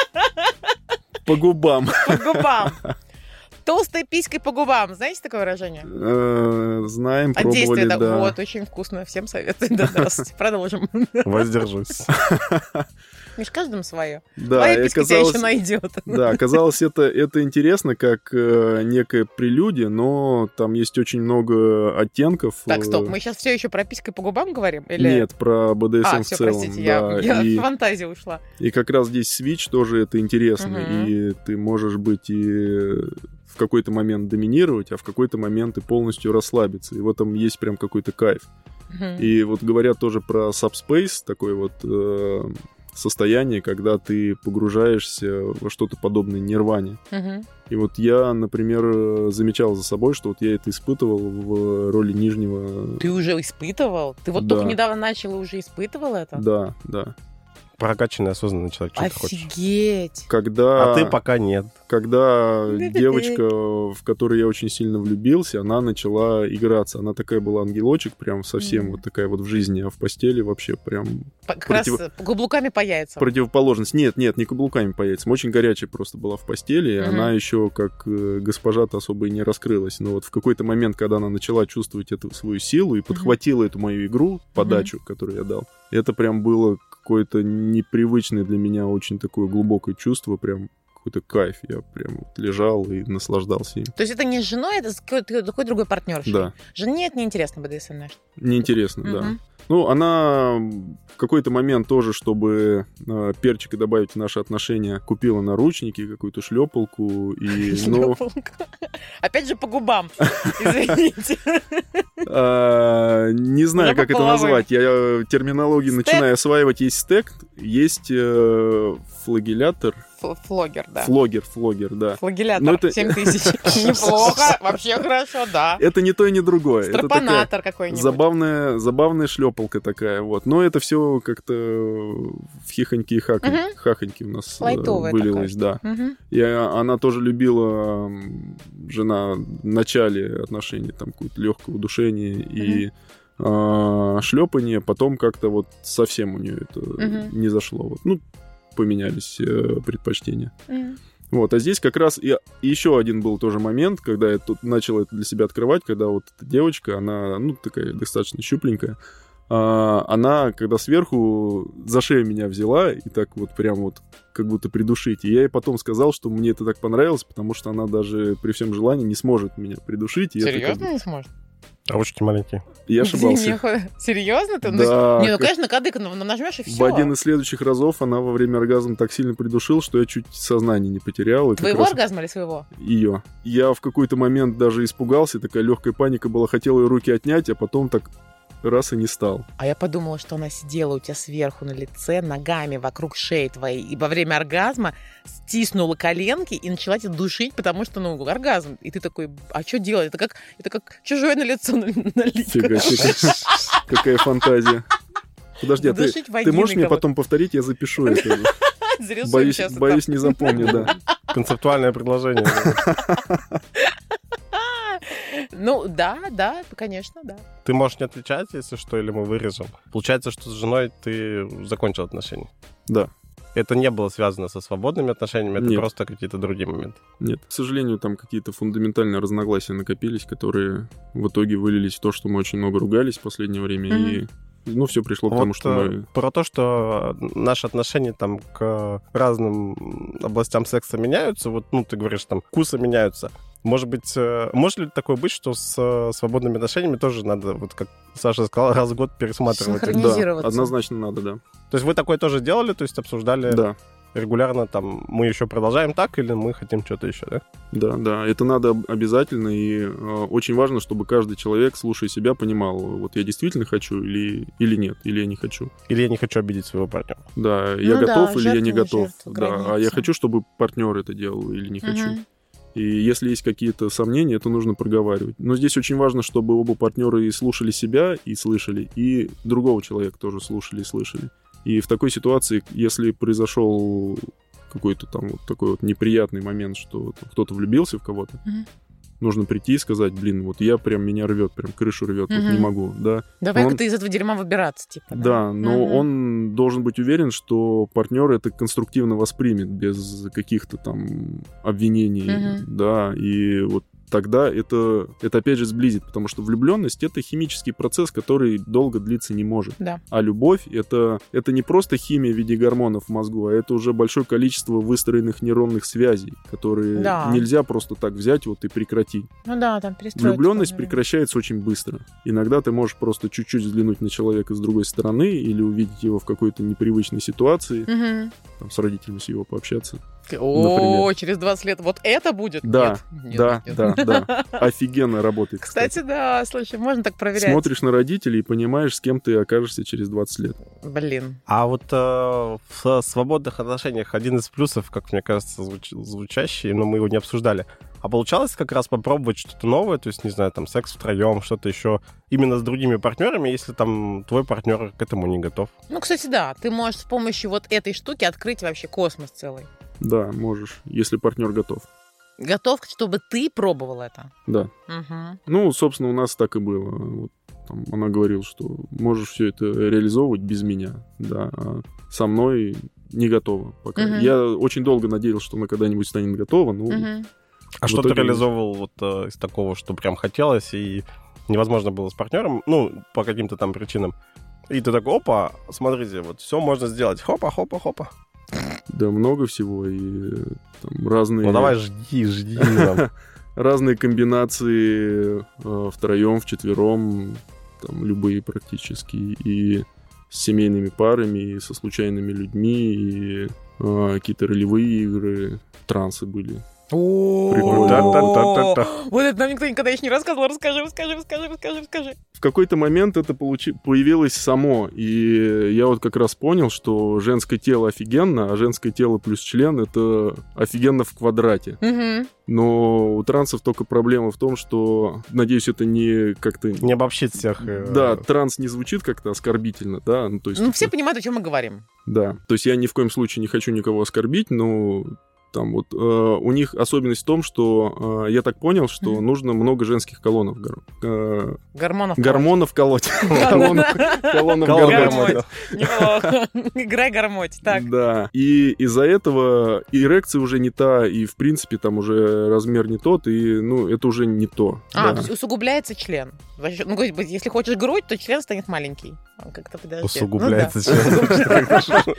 По губам. По губам. Толстой писькой по губам. Знаете такое выражение? Э, Знаем, А пробовали, действие, да. да. Вот, очень вкусно. Всем советую. Да, здравствуйте. Продолжим. Воздержусь. [laughs] Меж каждым свое. Да, Твоя писька тебя еще найдет. да, оказалось, это, это интересно, как э, некая прелюдия, но там есть очень много оттенков. Так, э, стоп, мы сейчас все еще про писькой по губам говорим? Или... Нет, про БДСМ А, в все, целом. простите, да, я, [laughs] я и- в фантазию ушла. И как раз здесь свич тоже это интересно. Мгм. И ты можешь быть и какой-то момент доминировать, а в какой-то момент и полностью расслабиться. И в этом есть прям какой-то кайф. Мгм. И вот говорят тоже про subspace, такое вот э, состояние, когда ты погружаешься во что-то подобное нирване. Мгм. И вот я, например, замечал за собой, что вот я это испытывал в роли нижнего... Ты уже испытывал? Ты вот Да. только недавно начал и уже испытывал это? Да, да. Прокачанный, осознанный человек, что ты хочешь. Офигеть! Когда... А ты пока нет. когда [laughs] девочка, в которую я очень сильно влюбился, она начала играться. Она такая была ангелочек, прям совсем вот такая вот в жизни, а в постели вообще прям Как Против- раз каблуками по яйцам. противоположность. Нет, нет, не каблуками по яйцам. Очень горячая просто была в постели, и Мгм. она еще как э, госпожа-то особо и не раскрылась. Но вот в какой-то момент, когда она начала чувствовать эту свою силу и подхватила эту мою игру, подачу, которую я дал, это прям было какое-то непривычное для меня очень такое глубокое чувство, прям какой-то кайф. Я прям вот лежал и наслаждался им. То есть это не с женой, это с какой-то какой другой партнер. Да, Жене это неинтересно БДСМ наш. неинтересно, да. Ну, она в какой-то момент тоже, чтобы э, перчика добавить в наши отношения, купила наручники, какую-то шлепалку и, [laughs] ну, Шлёпалка. Опять же по губам. [laughs] Извините. а, не знаю, как это назвать. Я э, терминологию Стек? начинаю осваивать. Есть стек, есть э, флагелятор, Фл- Флогер, да. флогер, флогер, да. Флагелятор. Ну, это- 7 [laughs] тысяч. Неплохо. Вообще хорошо, да. Это не то и не другое. Стропонатор какой-нибудь. забавная, забавная шлепалка такая, вот. Но это все как-то в хихоньки и хахоньки у нас э, вылилось, да. И а, она тоже любила, жена, в начале отношений, там, какое-то легкое удушение и шлепание, потом как-то вот совсем у нее это Мгм. не зашло. Вот. Ну, поменялись э, предпочтения. Мгм. Вот, а здесь как раз и, и еще один был тоже момент, когда я тут начал это для себя открывать, когда вот эта девочка, она, ну, такая достаточно щупленькая, а, она, когда сверху за шею меня взяла и так вот прям вот как будто придушить. И я ей потом сказал, что мне это так понравилось, потому что она даже при всем желании не сможет меня придушить. и это как Серьезно бы- не сможешь? А ручки маленькие. Я ошибался. [laughs] Серьезно ты? Да, Не, ну, конечно, кадык нажмешь и все. В один из следующих разов она во время оргазма так сильно придушил, что я чуть сознание не потерял. Твоего раз- оргазма или своего? ее. Я в какой-то момент даже испугался, такая легкая паника была, хотел ее руки отнять, а потом так раз и не стал. А я подумала, что она сидела у тебя сверху на лице, ногами вокруг шеи твоей, и во время оргазма стиснула коленки и начала тебя душить, потому что, ну, оргазм. И ты такой, а что делать? Это как, это как чужое на лицо на- налить. Какая фантазия. Подожди, а ты, ты можешь мне потом повторить, я запишу это. Боюсь, боюсь не запомню, да. Концептуальное предложение. [laughs] Ну, да, да, конечно, да. Ты можешь не отвечать, если что, или мы вырежем. Получается, что с женой ты закончил отношения. Да. Это не было связано со свободными отношениями, это Нет. просто какие-то другие моменты. Нет, к сожалению, там какие-то фундаментальные разногласия накопились, которые в итоге вылились в то, что мы очень много ругались в последнее время, и Ну, все пришло к Вот, тому, что э, мы... Про то, что наши отношения там к разным областям секса меняются, вот, ну, ты говоришь, там, вкусы меняются. Может быть, э, может ли такое быть, что с э, свободными отношениями тоже надо, вот как Саша сказал, раз в год пересматривать? Да, Организироваться. однозначно надо, да. То есть вы такое тоже делали, то есть обсуждали Да, регулярно, там, мы еще продолжаем так или мы хотим что-то еще, да? да, да. Это надо об- обязательно, и э, очень важно, чтобы каждый человек, слушая себя, понимал, вот я действительно хочу или, или нет, или я не хочу. Или я не хочу обидеть своего партнера? Да, я Ну да, готов или я не готов. жертва, да, а я хочу, чтобы партнер это делал или не хочу. И если есть какие-то сомнения, это нужно проговаривать. Но здесь очень важно, чтобы оба партнера и слушали себя, и слышали, и другого человека тоже слушали и слышали. И в такой ситуации, если произошел какой-то там вот такой вот неприятный момент, что кто-то влюбился в кого-то, Мгм. Нужно прийти и сказать, блин, вот я прям меня рвет, прям крышу рвет, вот Мгм. не могу, да. Давай-ка Он- ты из этого дерьма выбираться, типа. Да, но Мгм. он должен быть уверен, что партнер это конструктивно воспримет без каких-то там обвинений, Мгм. да, и вот тогда это, это опять же сблизит, потому что влюбленность это химический процесс, который долго длиться не может. Да. А любовь это, это не просто химия в виде гормонов в мозгу, а это уже большое количество выстроенных нейронных связей, которые Да. нельзя просто так взять вот и прекратить. Ну да, там. Влюбленность прекращается очень быстро. Иногда ты можешь просто чуть-чуть взглянуть на человека с другой стороны или увидеть его в какой-то непривычной ситуации, Мгм. там, с родителями с его пообщаться. О, Например. через 20 лет вот это будет? Да, Нет. Нет, да, нет. да, [laughs] да. Офигенно работает. Кстати, да, слушай, можно так проверять. Смотришь на родителей и понимаешь, с кем ты окажешься через 20 лет. Блин. А вот э, в свободных отношениях один из плюсов, как мне кажется, звуч- звучащий, но мы его не обсуждали. А получалось как раз попробовать что-то новое, то есть, не знаю, там, секс втроем, что-то еще, именно с другими партнерами, если там твой партнер к этому не готов. Ну, кстати, да, ты можешь с помощью вот этой штуки открыть вообще космос целый. Да, можешь, если партнер готов. Готов, чтобы ты пробовал это. Да. Мгм. Ну, собственно, у нас так и было. Вот, там, она говорила, что можешь все это реализовывать без меня, да, а со мной не готова пока. Мгм. Я очень долго надеялся, что она когда-нибудь станет готова, но Мгм. А что ты итоге- реализовывал вот э, из такого, что прям хотелось и невозможно было с партнером, ну, по каким-то там причинам. И ты такой, опа, смотрите, вот все можно сделать. Хопа, хопа, хопа. Да, много всего и э, там разные, Ну давай жди, жди. [laughs] разные комбинации э, втроем, вчетвером, там любые практически и с семейными парами, и со случайными людьми, и э, какие-то ролевые игры, трансы были. Вот это нам никто никогда еще не рассказывал. Расскажи, расскажи, расскажи, расскажи, расскажи. в какой-то момент это получи... появилось само. И я вот как раз понял, что женское тело офигенно, а женское тело плюс член это офигенно в квадрате. Но у трансов только проблема в том, что, надеюсь, это не как-то... Не обобщить всех. э, Да, транс не звучит как-то оскорбительно, да? Ну, то есть, Ну, все понимают, о чем мы говорим. Да. То есть я ни в коем случае не хочу никого оскорбить, но там вот э, у них особенность в том, что э, я так понял, что Мгм. нужно много женских колоннов, гор- э, Гормонов. гормонов колоть. Колонов [laughs] колонов Колонов гормонов. Играй гармоть. Так. Да. И из-за этого эрекция уже не та, и в принципе там уже размер не тот, и ну это уже не то. А, да. то есть усугубляется член. Ну, если хочешь грудь, то член станет маленький. Как-то подожди. Усугубляется Ну да. [laughs] член. [laughs]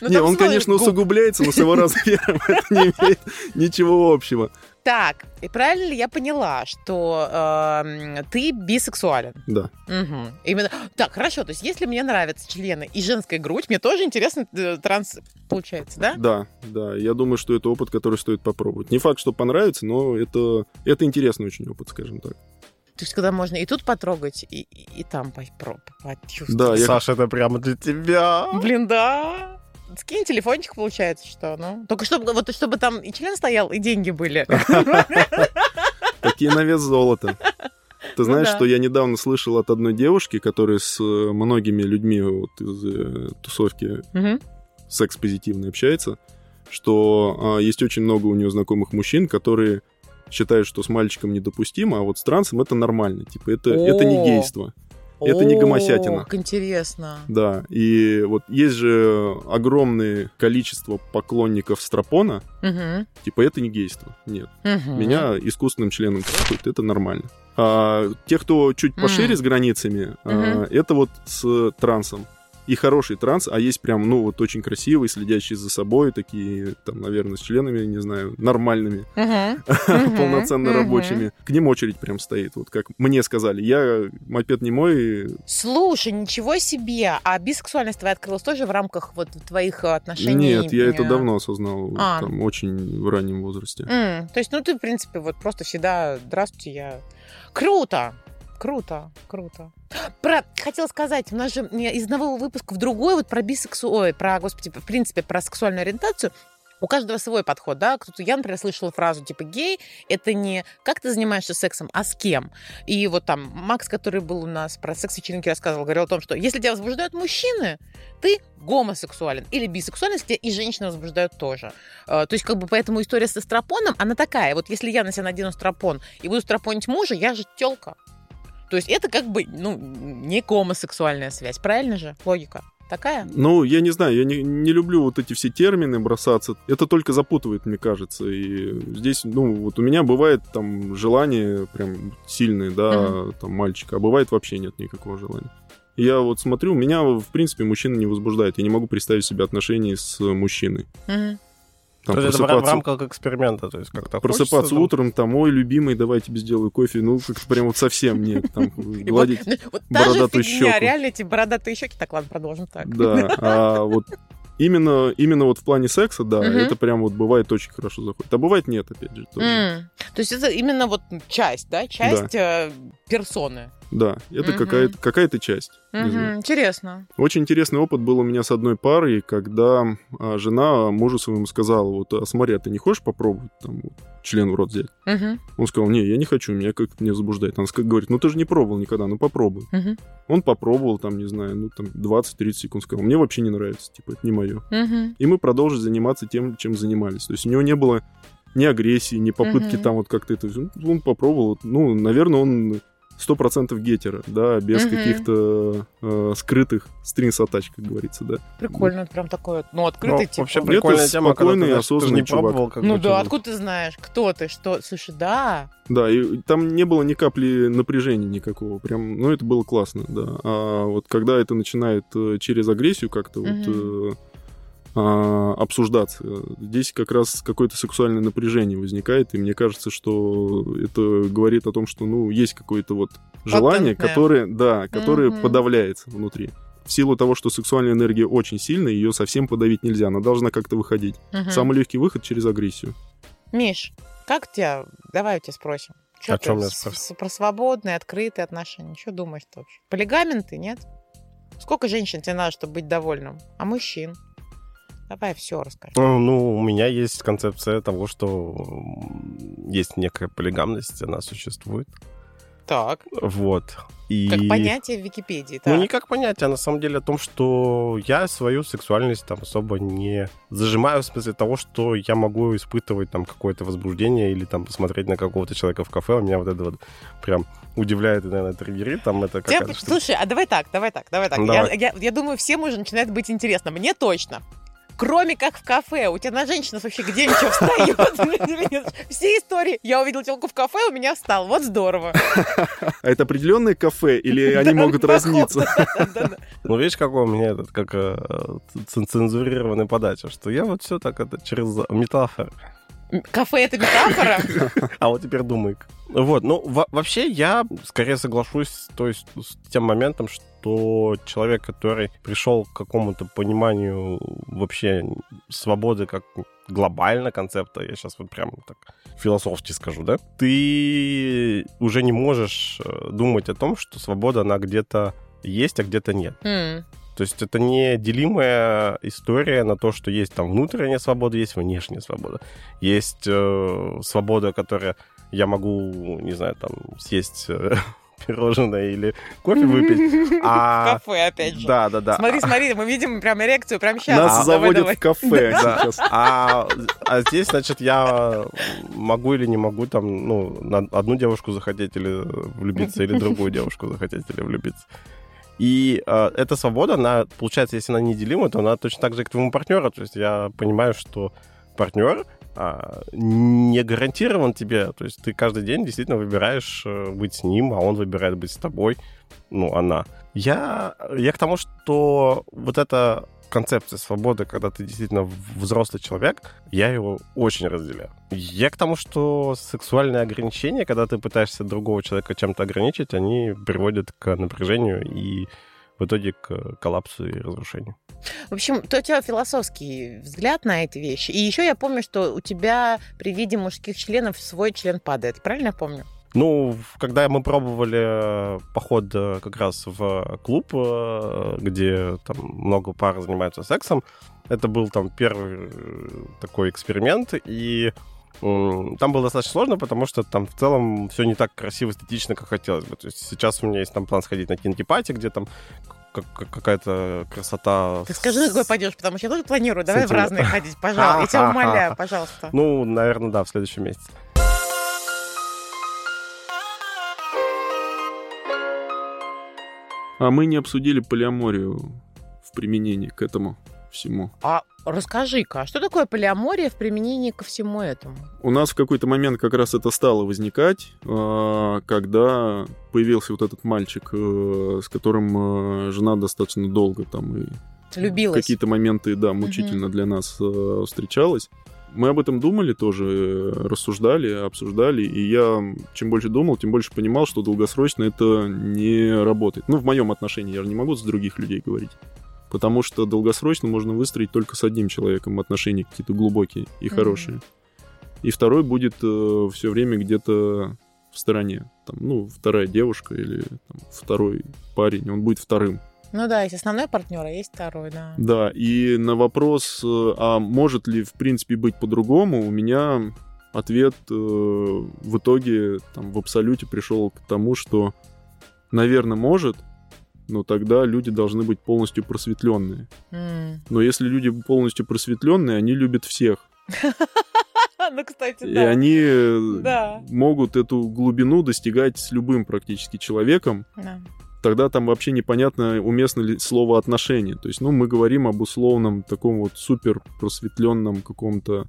Ну, не, он, конечно, губ. усугубляется, но с его размером это не имеет ничего общего. Так, и правильно ли я поняла, что эм, ты бисексуален? Да. Мгм. Именно. Так, хорошо. То есть, если мне нравятся члены и женская грудь, мне тоже интересно э, транс получается, да? Да, да. Я думаю, что это опыт, который стоит попробовать. Не факт, что понравится, но это, это интересный очень опыт, скажем так. То есть, когда можно и тут потрогать, и, и, и там почувствовать. Да, я- Саша, это прямо для тебя. Блин, да. Скинь телефончик, получается, что, ну. Только чтобы, вот, чтобы там и член стоял, и деньги были. [laughs] Такие на вес золота. Ты знаешь, Ну да. что я недавно слышал от одной девушки, которая с э, многими людьми вот из э, тусовки Мгм. секс-позитивно общается, что а, есть очень много у нее знакомых мужчин, которые считают, что с мальчиком недопустимо, а вот с трансом это нормально. Типа, это, это не гейство. Это не гомосятина. Как интересно. Да, и вот есть же огромное количество поклонников стропона, Мгм. типа это не гейство. Нет. Мгм. Меня искусственным членом трахают, это нормально. А те, кто чуть пошире М. с границами, а, Мгм. это вот с трансом. И хороший транс, а есть прям, ну, вот очень красивый, следящий за собой, такие, там, наверное, с членами, не знаю, нормальными, [laughs] полноценно рабочими. К ним очередь прям стоит, вот как мне сказали. Я мопед не мой, Слушай, ничего себе! А бисексуальность твоя открылась тоже в рамках вот твоих отношений? Нет, я это давно осознал, А. там, очень в раннем возрасте. То есть, ну, ты, в принципе, вот просто всегда «Здравствуйте, я...» Круто! Круто, круто. Про, хотела сказать, у нас же из одного выпуска в другой вот про бисексу... Ой, про, господи, в принципе, про сексуальную ориентацию. У каждого свой подход, да? Кто-то, я, например, слышала фразу типа гей — это не как ты занимаешься сексом, а с кем. И вот там Макс, который был у нас про секс-вечеринки рассказывал, говорил о том, что если тебя возбуждают мужчины, ты гомосексуален или бисексуален, если тебя и женщины возбуждают тоже. Э, То есть, как бы, поэтому история со стропоном, она такая. Вот если я на себя надену стропон и буду стропонить мужа, я же тёлка. То есть это как бы, ну, не гомосексуальная связь, правильно же? Логика такая? Ну, я не знаю, я не, не люблю вот эти все термины бросаться. Это только запутывает, мне кажется. И здесь, ну, вот у меня бывает там желание прям сильное, да, там, мальчика, а бывает вообще нет никакого желания. Я вот смотрю, меня, в принципе, мужчина не возбуждает. Я не могу представить себе отношения с мужчиной. Мгм. Там, То есть это в рам- в просыпаться, рамках эксперимента, то есть как-то просыпаться хочется, утром, там, ой, любимый, давай я тебе сделаю кофе. Ну, как-то прям вот совсем нет. Там, [laughs] гладить. [laughs] Бородатую щеку. реально эти бородатые щеки. Так, ладно, продолжим так. Да, [laughs] а вот именно, именно вот в плане секса, да, это прям вот бывает очень хорошо заходит. А бывает нет, опять же. тоже. То есть это именно вот часть, да? Часть э, персоны. Да, это Мгм. какая-то какая часть. знаю. Интересно. Очень интересный опыт был у меня с одной парой, когда а, жена мужу своему сказала, вот, а смотри, а ты не хочешь попробовать там вот, член в рот взять? Мгм. Он сказал, не, я не хочу, меня как-то не возбуждает. Она говорит, ну ты же не пробовал никогда, ну попробуй. Мгм. Он попробовал, там, не знаю, ну там 20-30 секунд, сказал, мне вообще не нравится, типа, это не мое. Мгм. И мы продолжили заниматься тем, чем занимались. То есть у него не было ни агрессии, ни попытки Мгм. там вот как-то это... Он попробовал. Ну, наверное, он сто процентов гетера, да, без Мгм. каких-то э, скрытых стринс-атач, как говорится, да. Прикольно, это прям такое, ну, Ну, открытый, типа. вообще Это прикольная тема, когда спокойный, ты, знаешь, ты же осознанный не чувак. пробовал, как Ну да, откуда ты знаешь, кто ты, что? Слушай, да. Да, и там не было ни капли напряжения никакого. Прям, ну, это было классно, да. А вот когда это начинает э, через агрессию как-то вот э, а, обсуждаться, здесь как раз какое-то сексуальное напряжение возникает, и мне кажется, что это говорит о том, что, ну, есть какое-то вот желание, Патентное. которое, да, которое Мгм. подавляется внутри. В силу того, что сексуальная энергия очень сильная, ее совсем подавить нельзя, она должна как-то выходить. Мгм. Самый легкий выход через агрессию. Миш, как тебя? Давай у тебя спросим. Чё О ты чём меня с- спрашивать? с- Про свободные, открытые отношения. Что думаешь ты вообще? Полигамен ты, нет? Сколько женщин тебе надо, чтобы быть довольным? А мужчин? Давай все расскажи. Ну, Ну, у меня есть концепция того, что есть некая полигамность, она существует. Так, Вот. И... как понятие в Википедии. Ну, так. не как понятие, а на самом деле о том, что я свою сексуальность там особо не зажимаю в смысле того, что я могу испытывать там какое-то возбуждение или там посмотреть на какого-то человека в кафе. У меня вот это вот прям удивляет и, наверное, триггерит. Там это какая-то. Слушай, а давай так, давай так, давай так. Ну, Я, давай. я- я думаю, всем уже начинает быть интересно. Мне точно. Кроме как в кафе. У тебя на женщинах вообще где-нибудь встает? [laughs] Все истории. Я увидел телку в кафе, у меня встал. Вот здорово. А это определенное кафе или [laughs] они могут разниться? [laughs] Ну, видишь, какой у меня этот, как э, цензурированная подача, что я вот все так это через метафоры. Кафе это метафора? А вот теперь думай. Вот, ну, во- вообще я скорее соглашусь то есть, с тем моментом, что человек, который пришел к какому-то пониманию вообще свободы как глобально концепта, я сейчас вот прям так философски скажу, да, ты уже не можешь э, думать о том, что свобода, она где-то есть, а где-то нет. М, То есть это не делимая история на то, что есть там внутренняя свобода, есть внешняя свобода. Есть э, свобода, которая я могу, не знаю, там съесть э, [laughs] пирожное или кофе выпить. А, [laughs] Кафе, опять же. да, да, да. Смотри, смотри, мы видим прям эрекцию прямо сейчас. Нас заводят в кафе [laughs] Да. сейчас. А, а здесь, значит, я могу или не могу там, ну, на одну девушку захотеть или влюбиться, или другую девушку захотеть или влюбиться. И э, эта свобода, она, получается, если она неделима, то она точно так же, как твоему партнеру. То есть я понимаю, что партнер а, не гарантирован тебе. То есть ты каждый день действительно выбираешь э, быть с ним, а он выбирает быть с тобой, ну, она. Я, я к тому, что вот эта концепция свободы, когда ты действительно взрослый человек, я его очень разделяю. Я к тому, что сексуальные ограничения, когда ты пытаешься другого человека чем-то ограничить, они приводят к напряжению и в итоге к коллапсу и разрушению. В общем, то у тебя философский взгляд на эти вещи. И еще я помню, что у тебя при виде мужских членов свой член падает. Правильно я помню? Ну, когда мы пробовали поход э, как раз в клуб, э, где там много пар занимаются сексом, это был там первый э, такой эксперимент, и там было достаточно сложно, потому что там в целом все не так красиво, эстетично, как хотелось бы. То есть сейчас у меня есть там план сходить на кинки-пати, где там какая-то красота. Ты скажи, на какой пойдешь, потому что я тоже планирую. Давай в разные ходить, пожалуйста. Я тебя умоляю, пожалуйста. Ну, наверное, да, в следующем месяце. А мы не обсудили полиаморию в применении к этому всему. А расскажи-ка, а что такое полиамория в применении ко всему этому? У нас в какой-то момент как раз это стало возникать, а, когда появился вот этот мальчик, э, с которым э, жена достаточно долго там и Любилась. какие-то моменты, да, мучительно угу. для нас э, встречалась. Мы об этом думали тоже, рассуждали, обсуждали, и я чем больше думал, тем больше понимал, что долгосрочно это не работает. Ну, в моем отношении, я же не могу за других людей говорить. Потому что долгосрочно можно выстроить только с одним человеком отношения какие-то глубокие и хорошие. Mm-hmm. И второй будет э, все время где-то в стороне. Там, ну, вторая девушка или там, второй парень, он будет вторым. Ну да, есть основной партнер, а есть второй, да. Да, и на вопрос, э, а может ли в принципе быть по-другому, у меня ответ э, в итоге там, в абсолюте пришел к тому, что, наверное, может, но тогда люди должны быть полностью просветленные. Mm. Но если люди полностью просветленные, они любят всех. [laughs] Ну, кстати, да. И они э, могут эту глубину достигать с любым практически человеком тогда там вообще непонятно, уместно ли слово отношения. То есть, ну, мы говорим об условном таком вот супер просветленном каком-то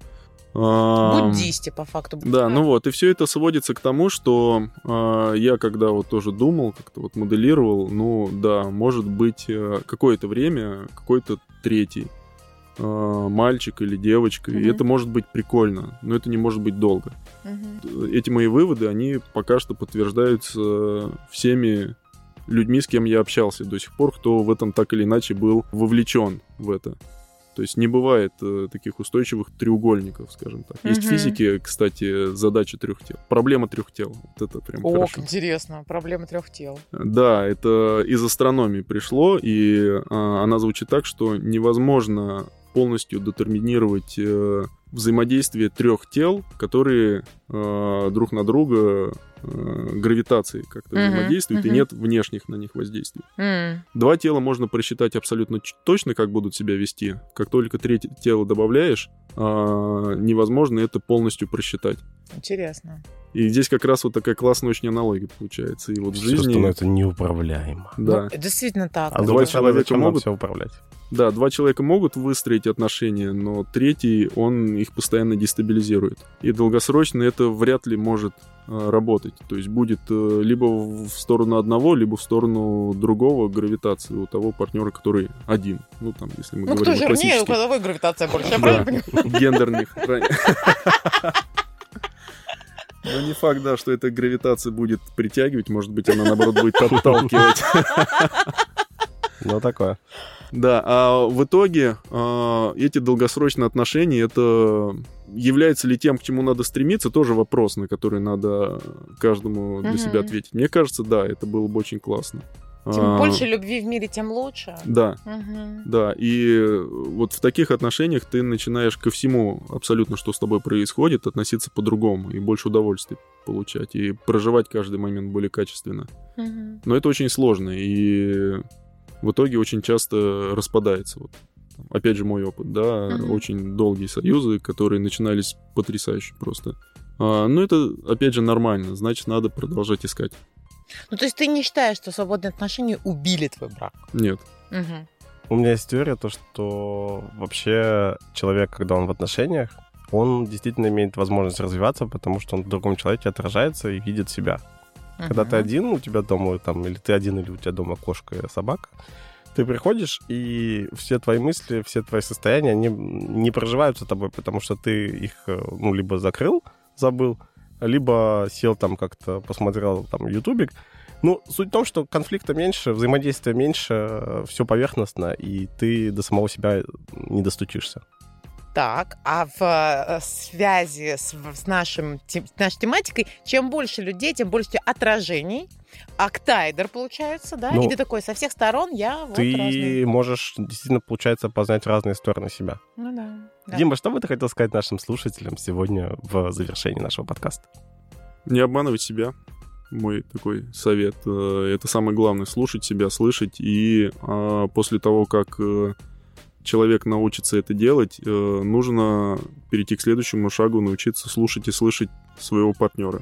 Буддисте, по факту. Да, ну вот, и все это сводится к тому, что э, я когда вот тоже думал, как-то вот моделировал, ну да, может быть э, какое-то время какой-то третий э, мальчик или девочка, угу. и это может быть прикольно, но это не может быть долго. Угу. Эти мои выводы, они пока что подтверждаются всеми людьми, с кем я общался до сих пор, кто в этом так или иначе был вовлечен в это. То есть не бывает э, таких устойчивых треугольников, скажем так. Есть угу. в физике, кстати, задача трех тел. Проблема трех тел. Вот это прям Ох, хорошо. интересно. Проблема трех тел. Да, это из астрономии пришло, и а, она звучит так, что невозможно полностью детерминировать э, взаимодействие трех тел, которые э, друг на друга э, гравитацией как-то uh-huh, взаимодействуют, uh-huh. и нет внешних на них воздействий. Uh-huh. Два тела можно просчитать абсолютно точно, как будут себя вести. Как только третье тело добавляешь, э, невозможно это полностью просчитать. Интересно. И здесь как раз вот такая классная очень аналогия получается. И вот в жизни... Что это неуправляемо. Да. Ну, действительно так. А два человека могут все управлять. Да, два человека могут выстроить отношения, но третий, он их постоянно дестабилизирует. И долгосрочно это вряд ли может э, работать. То есть будет э, либо в сторону одного, либо в сторону другого гравитации у того партнера, который один. Ну, там, если мы ну, говорим кто жирнее, у кого гравитация больше, я правильно понимаю? Гендерных. [laughs] Ну, не факт, да, что эта гравитация будет притягивать, может быть, она, наоборот, будет отталкивать. [laughs] Ну, такое. Да, а в итоге а, эти долгосрочные отношения, это является ли тем, к чему надо стремиться, тоже вопрос, на который надо каждому для себя ответить. Мне кажется, да, это было бы очень классно. Чем а, больше любви в мире, тем лучше. Да, угу. да. И вот в таких отношениях ты начинаешь ко всему абсолютно, что с тобой происходит, относиться по-другому и больше удовольствия получать и проживать каждый момент более качественно. Угу. Но это очень сложно и в итоге очень часто распадается. Вот. Опять же, мой опыт, да, угу. очень долгие союзы, которые начинались потрясающе просто. А, но это, опять же, нормально, значит, надо продолжать искать. Ну, то есть ты не считаешь, что свободные отношения убили твой брак? Нет. Угу. У меня есть теория, то, что вообще человек, когда он в отношениях, он действительно имеет возможность развиваться, потому что он в другом человеке отражается и видит себя. Когда ты один, у тебя дома там, или ты один, или у тебя дома кошка и собака, ты приходишь, и все твои мысли, все твои состояния, они не проживаются тобой, потому что ты их, э, ну, либо закрыл, забыл, либо сел там как-то, посмотрел там ютубик. Ну, суть в том, что конфликта меньше, взаимодействия меньше, все поверхностно, и ты до самого себя не достучишься. Так, а в э, связи с, с нашим, с нашей тематикой, чем больше людей, тем больше отражений, октайдер получается, да? Ну, и ты такой со всех сторон я вот Ты разный. можешь действительно, получается, познать разные стороны себя. Ну да. Да. Дима, что бы ты хотел сказать нашим слушателям сегодня в завершении нашего подкаста? Не обманывать себя. Мой такой совет. Э, это самое главное. Слушать себя, слышать. И а, после того, как э, человек научится это делать, э, нужно перейти к следующему шагу, научиться слушать и слышать своего партнера.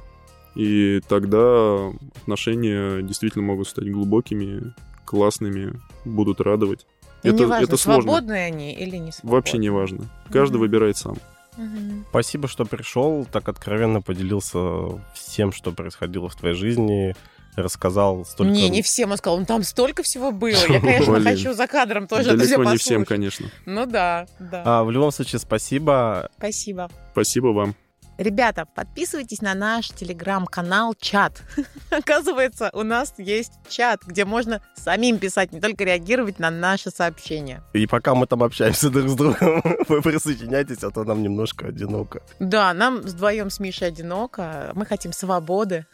И тогда отношения действительно могут стать глубокими, классными, будут радовать. И это, неважно, это сложно. свободные они или не свободные. Вообще не важно. Каждый угу. выбирает сам. Угу. Спасибо, что пришел, так откровенно поделился всем, что происходило в твоей жизни рассказал столько... Не, не всем, он сказал, ну там столько всего было. Я, [laughs] конечно, хочу за кадром тоже это все не всем, конечно. Ну да, да. А, в любом случае, спасибо. Спасибо. Спасибо вам. Ребята, подписывайтесь на наш телеграм-канал «Чат». [laughs] Оказывается, у нас есть чат, где можно самим писать, не только реагировать на наши сообщения. И пока мы там общаемся [laughs] друг с другом, [laughs] вы присоединяйтесь, а то нам немножко одиноко. Да, нам вдвоем с Мишей одиноко. Мы хотим свободы.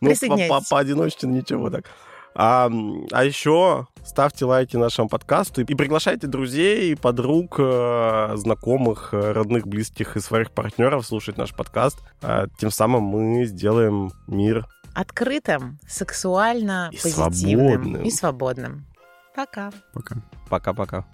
Ну, по одиночке ничего так. А, а еще ставьте лайки нашему подкасту и приглашайте друзей, подруг, э, знакомых, э, родных, близких и своих партнеров слушать наш подкаст. А, тем самым мы сделаем мир открытым, сексуально и позитивным свободным. и свободным. Пока. Пока. Пока-пока.